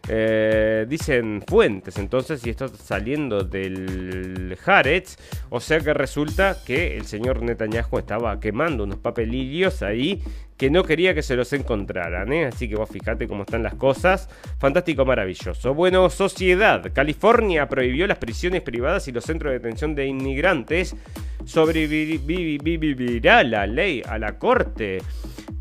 Eh, dicen fuentes, entonces, y esto saliendo del Haaretz, o sea que resulta que el señor Netanyahu estaba quemando unos papelillos ahí que no quería que se los encontraran, ¿eh? así que vos fijate cómo están las cosas, fantástico, maravilloso. Bueno, sociedad, California prohibió las prisiones privadas y los centros de detención de inmigrantes, sobrevivirá la ley a la corte.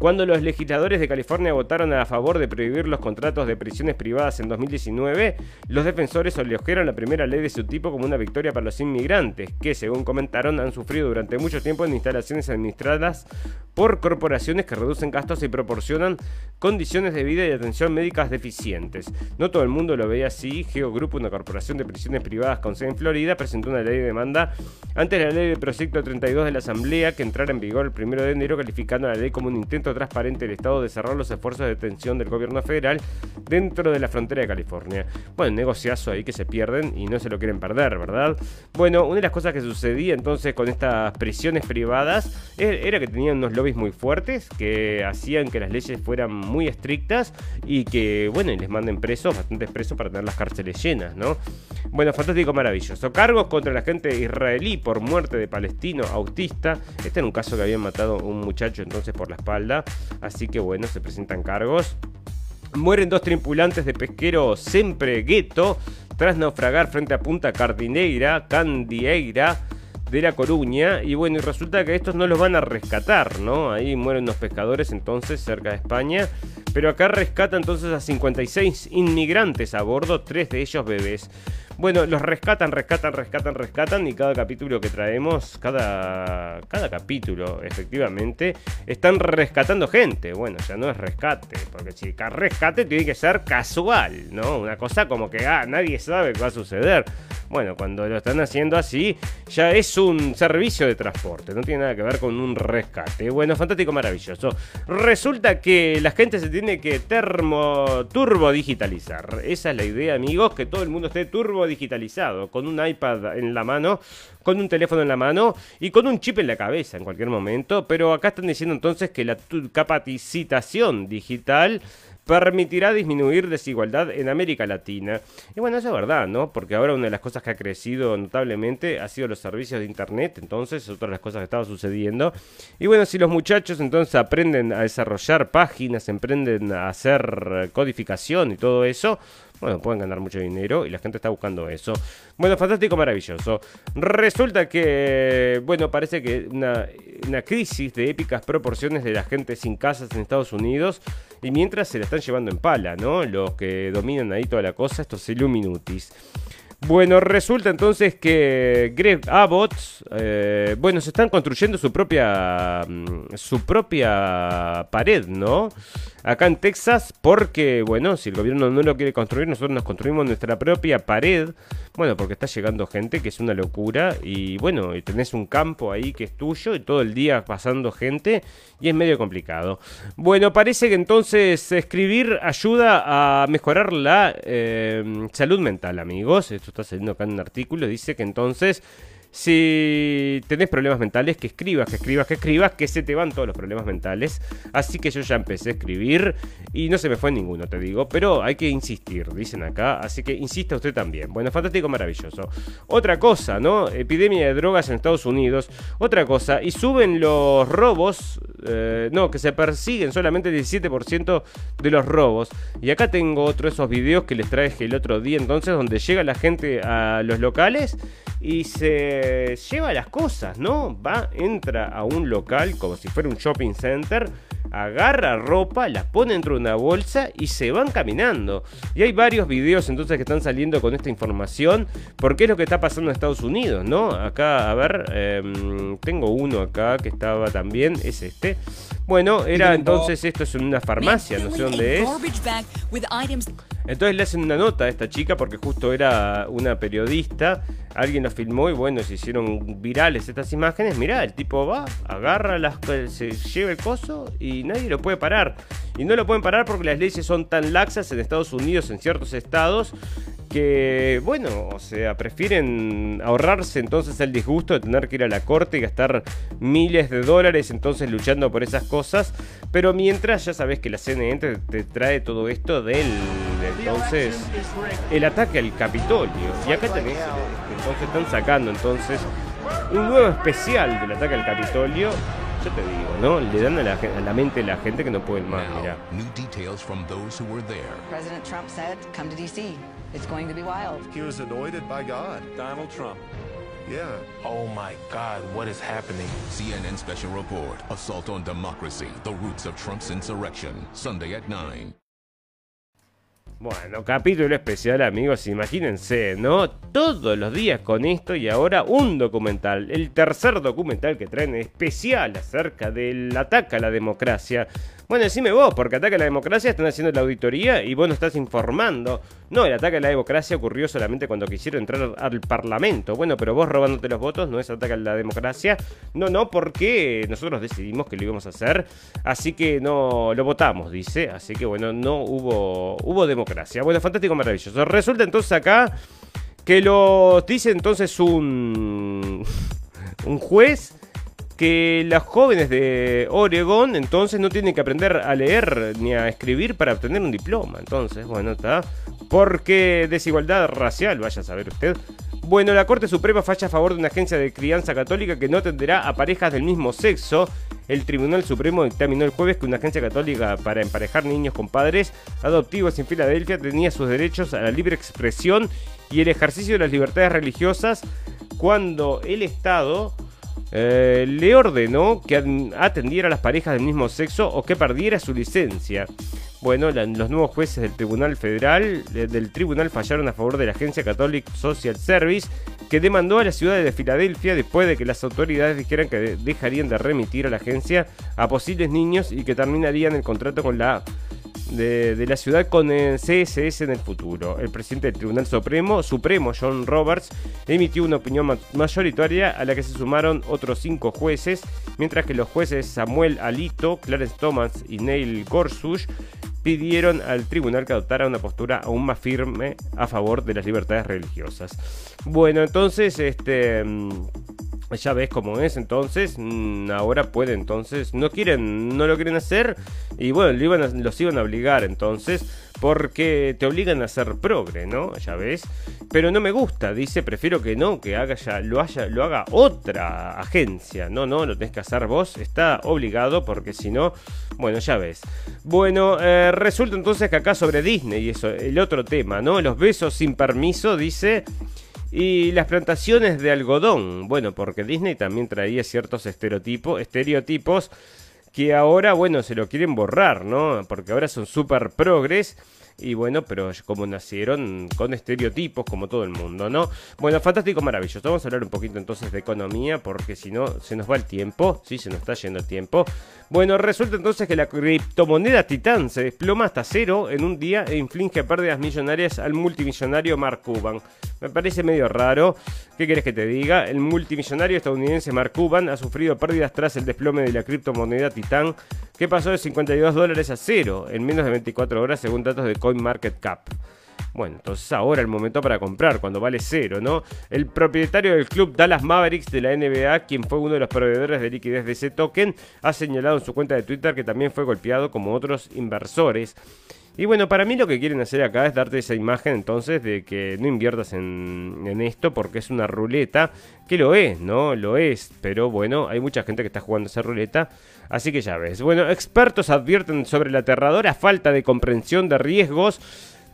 Cuando los legisladores de California votaron a favor de prohibir los contratos de prisiones privadas en 2019, los defensores elogiaron la primera ley de su tipo como una victoria para los inmigrantes, que según comentaron han sufrido durante mucho tiempo en instalaciones administradas por corporaciones que reducen gastos y proporcionan condiciones de vida y atención médicas deficientes. No todo el mundo lo veía así. Geo una corporación de prisiones privadas con sede en Florida, presentó una ley de demanda ante la ley de proyecto 32 de la Asamblea que entrara en vigor el 1 de enero, calificando la ley como un intento transparente del Estado de cerrar los esfuerzos de detención del gobierno federal dentro de la frontera de California. Bueno, negociazo ahí que se pierden y no se lo quieren perder, ¿verdad? Bueno, una de las cosas que sucedía entonces con estas prisiones privadas e-, era que tenían unos lobbies muy fuertes que hacían que las leyes fueran muy estrictas y que, bueno, les manden presos, bastantes presos para tener las cárceles llenas, ¿no? Bueno, fantástico, maravilloso. Cargos contra la gente israelí por muerte de palestino autista. Este era un caso que habían matado a un muchacho entonces por la espalda. Así que bueno, se presentan cargos. Mueren dos tripulantes de pesquero Sempre Gueto tras naufragar frente a Punta Cardineira, Candieira de La Coruña. Y bueno, y resulta que estos no los van a rescatar, ¿no? Ahí mueren los pescadores entonces cerca de España. Pero acá rescata entonces a 56 inmigrantes a bordo, tres de ellos bebés. Bueno, los rescatan, rescatan, rescatan, rescatan y cada capítulo que traemos, cada, cada capítulo efectivamente, están rescatando gente. Bueno, ya no es rescate, porque si rescate tiene que ser casual, ¿no? Una cosa como que, ah, nadie sabe qué va a suceder. Bueno, cuando lo están haciendo así, ya es un servicio de transporte, no tiene nada que ver con un rescate. Bueno, fantástico, maravilloso. Resulta que la gente se tiene que termo, turbo digitalizar. Esa es la idea, amigos, que todo el mundo esté turbo digitalizado, con un iPad en la mano, con un teléfono en la mano y con un chip en la cabeza en cualquier momento. Pero acá están diciendo entonces que la capacitación digital permitirá disminuir desigualdad en América Latina. Y bueno, eso es verdad, ¿no? Porque ahora una de las cosas que ha crecido notablemente ha sido los servicios de Internet, entonces, otra de las cosas que estaba sucediendo. Y bueno, si los muchachos entonces aprenden a desarrollar páginas, emprenden a hacer codificación y todo eso, bueno, pueden ganar mucho dinero y la gente está buscando eso. Bueno, fantástico, maravilloso. Resulta que, bueno, parece que una, una crisis de épicas proporciones de la gente sin casas en Estados Unidos y mientras se la están llevando en pala, ¿no? Los que dominan ahí toda la cosa, estos Illuminutis. Bueno, resulta entonces que Greg Abbott, eh, bueno, se están construyendo su propia, mm, su propia pared, ¿no? Acá en Texas porque, bueno, si el gobierno no lo quiere construir, nosotros nos construimos nuestra propia pared. Bueno, porque está llegando gente que es una locura y bueno, y tenés un campo ahí que es tuyo y todo el día pasando gente y es medio complicado. Bueno, parece que entonces escribir ayuda a mejorar la eh, salud mental, amigos. Esto está saliendo acá en un artículo. Dice que entonces si tenés problemas mentales, que escribas, que escribas, que escribas, que se te van todos los problemas mentales. Así que yo ya empecé a escribir y no se me fue ninguno, te digo. Pero hay que insistir, dicen acá. Así que insista usted también. Bueno, fantástico, maravilloso. Otra cosa, ¿no? Epidemia de drogas en Estados Unidos. Otra cosa. Y suben los robos. Eh, no, que se persiguen solamente el 17% de los robos. Y acá tengo otro de esos videos que les traje el otro día. Entonces, donde llega la gente a los locales y se lleva las cosas, ¿no? Va, entra a un local como si fuera un shopping center, agarra ropa, la pone dentro de una bolsa y se van caminando. Y hay varios videos entonces que están saliendo con esta información, porque es lo que está pasando en Estados Unidos, ¿no? Acá, a ver, em, tengo uno acá que estaba también, es este. Bueno, era entonces esto es en una farmacia, no sé dónde es. Entonces le hacen una nota a esta chica porque justo era una periodista. Alguien la filmó y bueno, hicieron virales estas imágenes. Mirá, el tipo va, agarra las se lleva el coso y nadie lo puede parar. Y no lo pueden parar porque las leyes son tan laxas en Estados Unidos, en ciertos estados, que, bueno, o sea, prefieren ahorrarse entonces el disgusto de tener que ir a la corte y gastar miles de dólares entonces luchando por esas cosas. Pero mientras ya sabes que la CNN te, trae todo esto del, entonces, el ataque al Capitolio. Y acá tenés, entonces están sacando entonces un nuevo especial del ataque al Capitolio. Yo te digo, ¿no? Le dan a la, a la mente a la gente que no pueden más, mira. President Trump said, come to DC. It's going to be wild. He was anointed by God. Donald Trump. Yeah. Oh my God, what is happening? CNN Special Report Assault on Democracy The Roots of Trump's Insurrection. Sunday at 9. Bueno, capítulo especial amigos, imagínense, ¿no? Todos los días con esto y ahora un documental, el tercer documental que traen especial acerca del ataque a la democracia. Bueno, decime vos, porque ataque a la democracia están haciendo la auditoría y vos no estás informando. No, el ataque a la democracia ocurrió solamente cuando quisieron entrar al Parlamento. Bueno, pero vos robándote los votos no es ataque a la democracia. No, no, porque nosotros decidimos que lo íbamos a hacer. Así que no lo votamos, dice. Así que bueno, no hubo, hubo democracia. Bueno, fantástico, maravilloso. Resulta entonces acá que lo dice entonces un, un juez que las jóvenes de Oregon entonces no tienen que aprender a leer ni a escribir para obtener un diploma. Entonces, bueno, está. Porque desigualdad racial, vaya a saber usted. Bueno, la Corte Suprema falla a favor de una agencia de crianza católica que no atenderá a parejas del mismo sexo. El Tribunal Supremo dictaminó el jueves que una agencia católica para emparejar niños con padres adoptivos en Filadelfia tenía sus derechos a la libre expresión y el ejercicio de las libertades religiosas cuando el Estado eh, le ordenó que atendiera a las parejas del mismo sexo o que perdiera su licencia. Bueno, los nuevos jueces del Tribunal Federal del Tribunal fallaron a favor de la agencia Catholic Social Service que demandó a la ciudad de Filadelfia después de que las autoridades dijeran que dejarían de remitir a la agencia a posibles niños y que terminarían el contrato con la de, la ciudad con el CSS en el futuro. El presidente del Tribunal Supremo, Supremo John Roberts, emitió una opinión mayoritaria a la que se sumaron otros cinco jueces, mientras que los jueces Samuel Alito, Clarence Thomas y Neil Gorsuch pidieron al tribunal que adoptara una postura aún más firme a favor de las libertades religiosas. Bueno, entonces, este mm, ya ves cómo es, entonces mm, ahora puede, entonces no quieren, no lo quieren hacer y bueno, los iban a obligar entonces porque te obligan a ser progre, ¿no? Ya ves, pero no me gusta, dice, prefiero que no, que haga ya, lo, haya, lo haga otra agencia, no, no, lo tenés que hacer vos, está obligado porque si no, bueno, ya ves. Bueno, eh, resulta entonces que acá sobre Disney y eso, el otro tema, ¿no? Los besos sin permiso, dice... Y las plantaciones de algodón, bueno, porque Disney también traía ciertos estereotipos, estereotipos que ahora, bueno, se lo quieren borrar, ¿no? Porque ahora son super progres. Y bueno, pero como nacieron con estereotipos como todo el mundo, ¿no? Bueno, fantástico, maravilloso. Vamos a hablar un poquito entonces de economía porque si no se nos va el tiempo, sí, se nos está yendo el tiempo. Bueno, resulta entonces que la criptomoneda Titán se desploma hasta cero en un día e inflige pérdidas millonarias al multimillonario Mark Cuban. Me parece medio raro. ¿Qué quieres que te diga? El multimillonario estadounidense Mark Cuban ha sufrido pérdidas tras el desplome de la criptomoneda Titán, que pasó de 52 dólares a cero en menos de 24 horas según datos de CoinMarketCap. Bueno, entonces ahora el momento para comprar, cuando vale cero, ¿no? El propietario del club Dallas Mavericks de la NBA, quien fue uno de los proveedores de liquidez de ese token, ha señalado en su cuenta de Twitter que también fue golpeado como otros inversores. Y bueno, para mí lo que quieren hacer acá es darte esa imagen entonces de que no inviertas en, esto porque es una ruleta, que lo es, ¿no? Lo es, pero bueno, hay mucha gente que está jugando esa ruleta, así que ya ves. Bueno, expertos advierten sobre la aterradora falta de comprensión de riesgos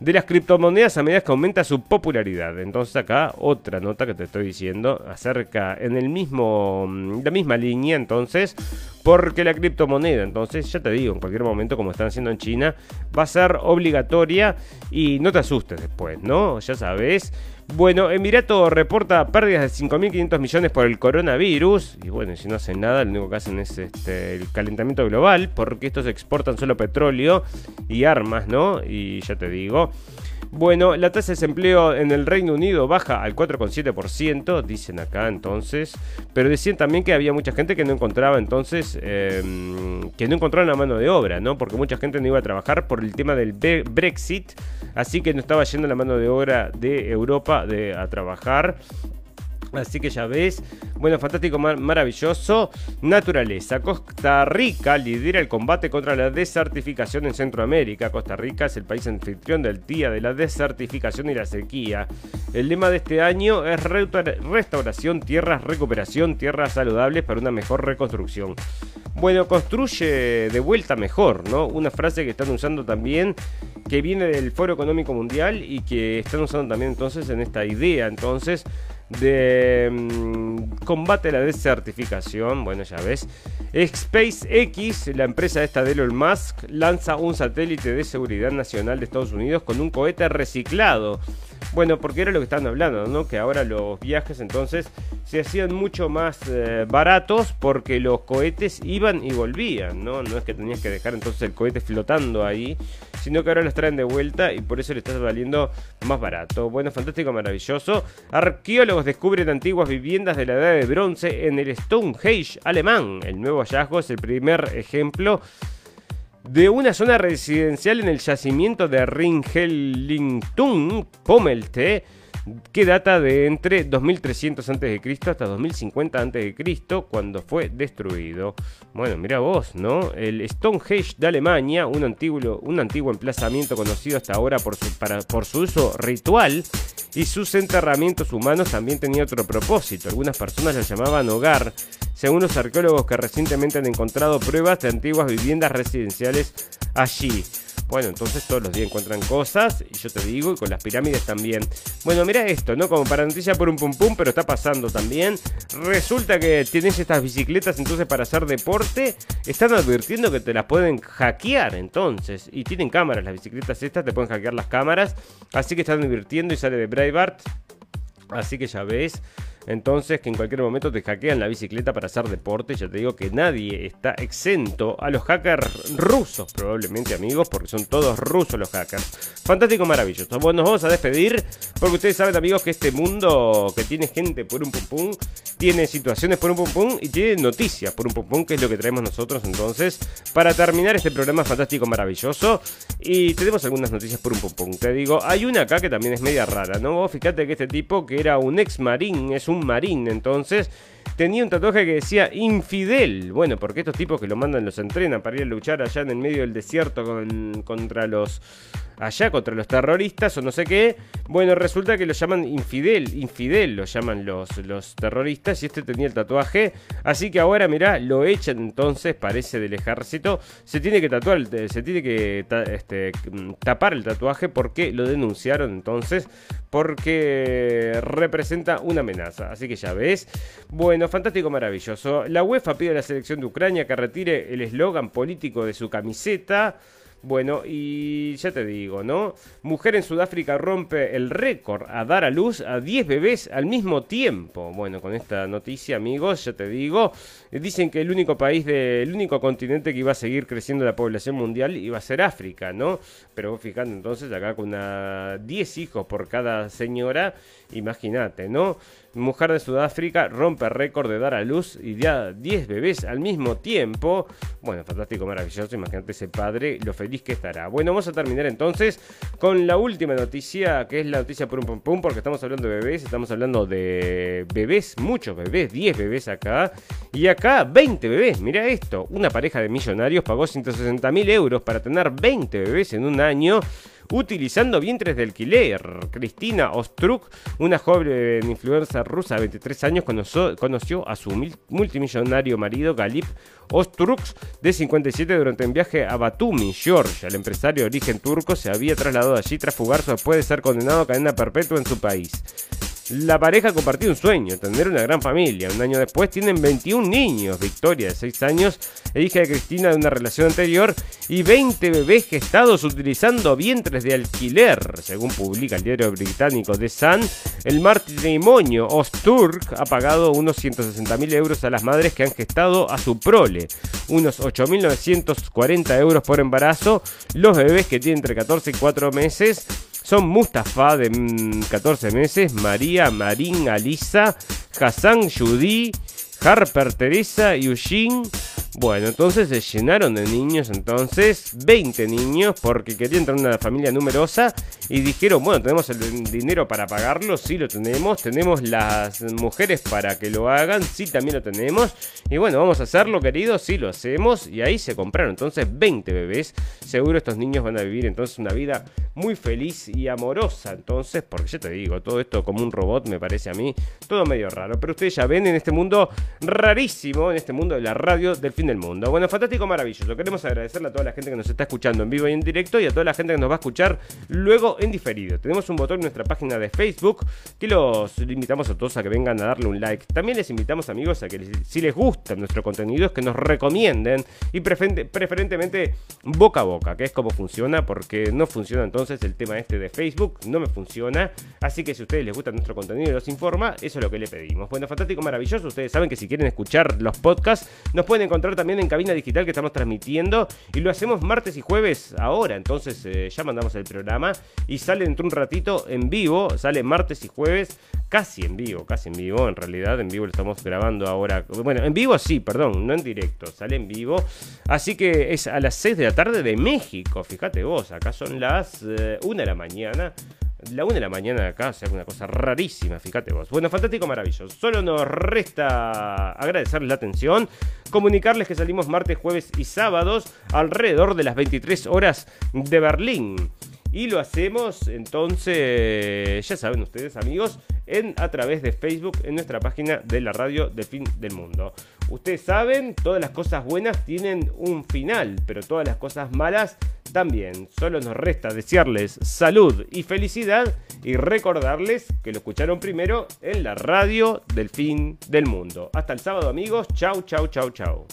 de las criptomonedas a medida que aumenta su popularidad. Entonces acá otra nota que te estoy diciendo acerca en el mismo mm, la misma línea entonces porque la criptomoneda, entonces ya te digo, en cualquier momento como están haciendo en China, va a ser obligatoria y no te asustes después, ¿no? Ya sabes. Bueno, Emirato reporta pérdidas de 5.500 millones por el coronavirus. Y bueno, si no hacen nada, lo único que hacen es este, el calentamiento global, porque estos exportan solo petróleo y armas, ¿no? Y ya te digo. Bueno, la tasa de desempleo en el Reino Unido baja al 4,7%, dicen acá entonces, pero decían también que había mucha gente que no encontraba entonces, eh, que no encontraba la mano de obra, ¿no? Porque mucha gente no iba a trabajar por el tema del Brexit, así que no estaba yendo la mano de obra de Europa de, a trabajar. Así que ya ves, bueno, fantástico, mar maravilloso. Naturaleza. Costa Rica lidera el combate contra la desertificación en Centroamérica. Costa Rica es el país anfitrión del Día de la Desertificación y la Sequía. El lema de este año es restauración, tierras, recuperación, tierras saludables para una mejor reconstrucción. Bueno, construye de vuelta mejor, ¿no? Una frase que están usando también, que viene del Foro Económico Mundial y que están usando también entonces en esta idea. Entonces, de mm, combate a la desertificación. Bueno, ya ves. SpaceX, la empresa esta de Elon Musk, lanza un satélite de seguridad nacional de Estados Unidos con un cohete reciclado. Bueno, porque era lo que estaban hablando, ¿no? Que ahora los viajes entonces se hacían mucho más eh, baratos porque los cohetes iban y volvían, ¿no? No es que tenías que dejar entonces el cohete flotando ahí, sino que ahora los traen de vuelta y por eso le está valiendo más barato. Bueno, fantástico, maravilloso. Arqueólogos descubren antiguas viviendas de la edad de bronce en el Stonehenge alemán. El nuevo hallazgo es el primer ejemplo de una zona residencial en el yacimiento de Ringelingtun, Pommelte, que data de entre 2300 a.C. hasta 2050 a.C., cuando fue destruido. Bueno, mira vos, ¿no? El Stonehenge de Alemania, un antiguo, un antiguo emplazamiento conocido hasta ahora por su, por su uso ritual y sus enterramientos humanos también tenía otro propósito. Algunas personas lo llamaban hogar, según los arqueólogos que recientemente han encontrado pruebas de antiguas viviendas residenciales allí. Bueno, entonces todos los días encuentran cosas, y yo te digo, y con las pirámides también. Bueno, mira esto, ¿no? Como para noticia por un pum pum, pero está pasando también. Resulta que tienes estas bicicletas entonces para hacer deporte. Están advirtiendo que te las pueden hackear entonces. Y tienen cámaras las bicicletas estas, te pueden hackear las cámaras. Así que están advirtiendo y sale de Breitbart. Así que ya ves. Entonces, que en cualquier momento te hackean la bicicleta para hacer deporte. Ya te digo que nadie está exento a los hackers rusos, probablemente amigos, porque son todos rusos los hackers. Fantástico, maravilloso. Bueno, nos vamos a despedir, porque ustedes saben, amigos, que este mundo que tiene gente por un pum tiene situaciones por un pum y tiene noticias por un pum que es lo que traemos nosotros entonces para terminar este programa fantástico, maravilloso. Y tenemos algunas noticias por un pum. Te digo, hay una acá que también es media rara, ¿no? Fíjate que este tipo, que era un ex marín, es un marín. Entonces tenía un tatuaje que decía infidel. Bueno, porque estos tipos que lo mandan los entrenan para ir a luchar allá en el medio del desierto contra los allá contra los terroristas o no sé qué. Bueno, resulta que lo llaman infidel, infidel lo llaman los, los terroristas y este tenía el tatuaje. Así que ahora, mirá, lo echan entonces, parece del ejército. Se tiene que tatuar, se tiene que este, tapar el tatuaje porque lo denunciaron entonces porque representa una amenaza. Así que ya ves. Bueno, fantástico, maravilloso. La UEFA pide a la selección de Ucrania que retire el eslogan político de su camiseta. Bueno, y ya te digo, ¿no? Mujer en Sudáfrica rompe el récord a dar a luz a 10 bebés al mismo tiempo. Bueno, con esta noticia, amigos, ya te digo, dicen que el único país, del único continente que iba a seguir creciendo la población mundial iba a ser África, ¿no? Pero fíjate entonces acá con una 10 hijos por cada señora, imagínate, ¿no? Mujer de Sudáfrica rompe récord de dar a luz y ya 10 bebés al mismo tiempo. Bueno, fantástico, maravilloso. Imagínate ese padre, lo feliz que estará. Bueno, vamos a terminar entonces con la última noticia, que es la noticia por un pum pum, porque estamos hablando de bebés, estamos hablando de bebés, muchos bebés, 10 bebés acá. Y acá 20 bebés, mira esto. Una pareja de millonarios pagó 160 mil euros para tener 20 bebés en un año utilizando vientres de alquiler. Cristina Ostruk, una joven influencer rusa de 23 años, conoció, a su multimillonario marido Galip Ostruk, de 57, durante un viaje a Batumi, Georgia. El empresario de origen turco se había trasladado allí tras fugarse después de ser condenado a cadena perpetua en su país. La pareja compartió un sueño, tener una gran familia. Un año después tienen 21 niños, Victoria de 6 años, e hija de Cristina de una relación anterior, y 20 bebés gestados utilizando vientres de alquiler. Según publica el diario británico The Sun, el matrimonio Osturk ha pagado unos 160.000 euros a las madres que han gestado a su prole, unos 8.940 euros por embarazo. Los bebés que tienen entre 14 y 4 meses son Mustafa de 14 mm, meses, María Marín Alisa, Hassan Judy, Harper Teresa, Eugene bueno, entonces se llenaron de niños, entonces 20 niños, porque querían tener una familia numerosa y dijeron, bueno, tenemos el dinero para pagarlo, sí lo tenemos, tenemos las mujeres para que lo hagan, sí también lo tenemos, y bueno, vamos a hacerlo, queridos, sí lo hacemos, y ahí se compraron entonces 20 bebés, seguro estos niños van a vivir entonces una vida muy feliz y amorosa, entonces, porque ya te digo, todo esto como un robot me parece a mí, todo medio raro, pero ustedes ya ven en este mundo rarísimo, en este mundo de la radio del fin del mundo. Bueno, fantástico, maravilloso. Queremos agradecerle a toda la gente que nos está escuchando en vivo y en directo y a toda la gente que nos va a escuchar luego en diferido. Tenemos un botón en nuestra página de Facebook que los invitamos a todos a que vengan a darle un like. También les invitamos, amigos, a que si les gusta nuestro contenido, es que nos recomienden y preferentemente boca a boca, que es como funciona, porque no funciona entonces el tema este de Facebook, no me funciona. Así que si a ustedes les gusta nuestro contenido y los informa, eso es lo que le pedimos. Bueno, fantástico, maravilloso. Ustedes saben que si quieren escuchar los podcasts, nos pueden encontrar también en cabina digital que estamos transmitiendo y lo hacemos martes y jueves ahora. Entonces eh, ya mandamos el programa y sale dentro un ratito en vivo, sale martes y jueves, casi en vivo, casi en vivo. En realidad, en vivo lo estamos grabando ahora. Bueno, en vivo sí, perdón, no en directo, sale en vivo. Así que es a las 6 de la tarde de México. Fíjate vos, acá son las 1 eh, de la mañana la 1 de la mañana de acá, o sea, una cosa rarísima, fíjate vos. Bueno, fantástico, maravilloso. Solo nos resta agradecerles la atención, comunicarles que salimos martes, jueves y sábados alrededor de las 23 horas de Berlín. Y lo hacemos entonces, ya saben ustedes amigos, en, a través de Facebook en nuestra página de la radio de fin del mundo. Ustedes saben, todas las cosas buenas tienen un final, pero todas las cosas malas también. Solo nos resta desearles salud y felicidad y recordarles que lo escucharon primero en la radio del fin del mundo. Hasta el sábado amigos, chau, chau, chau, chau.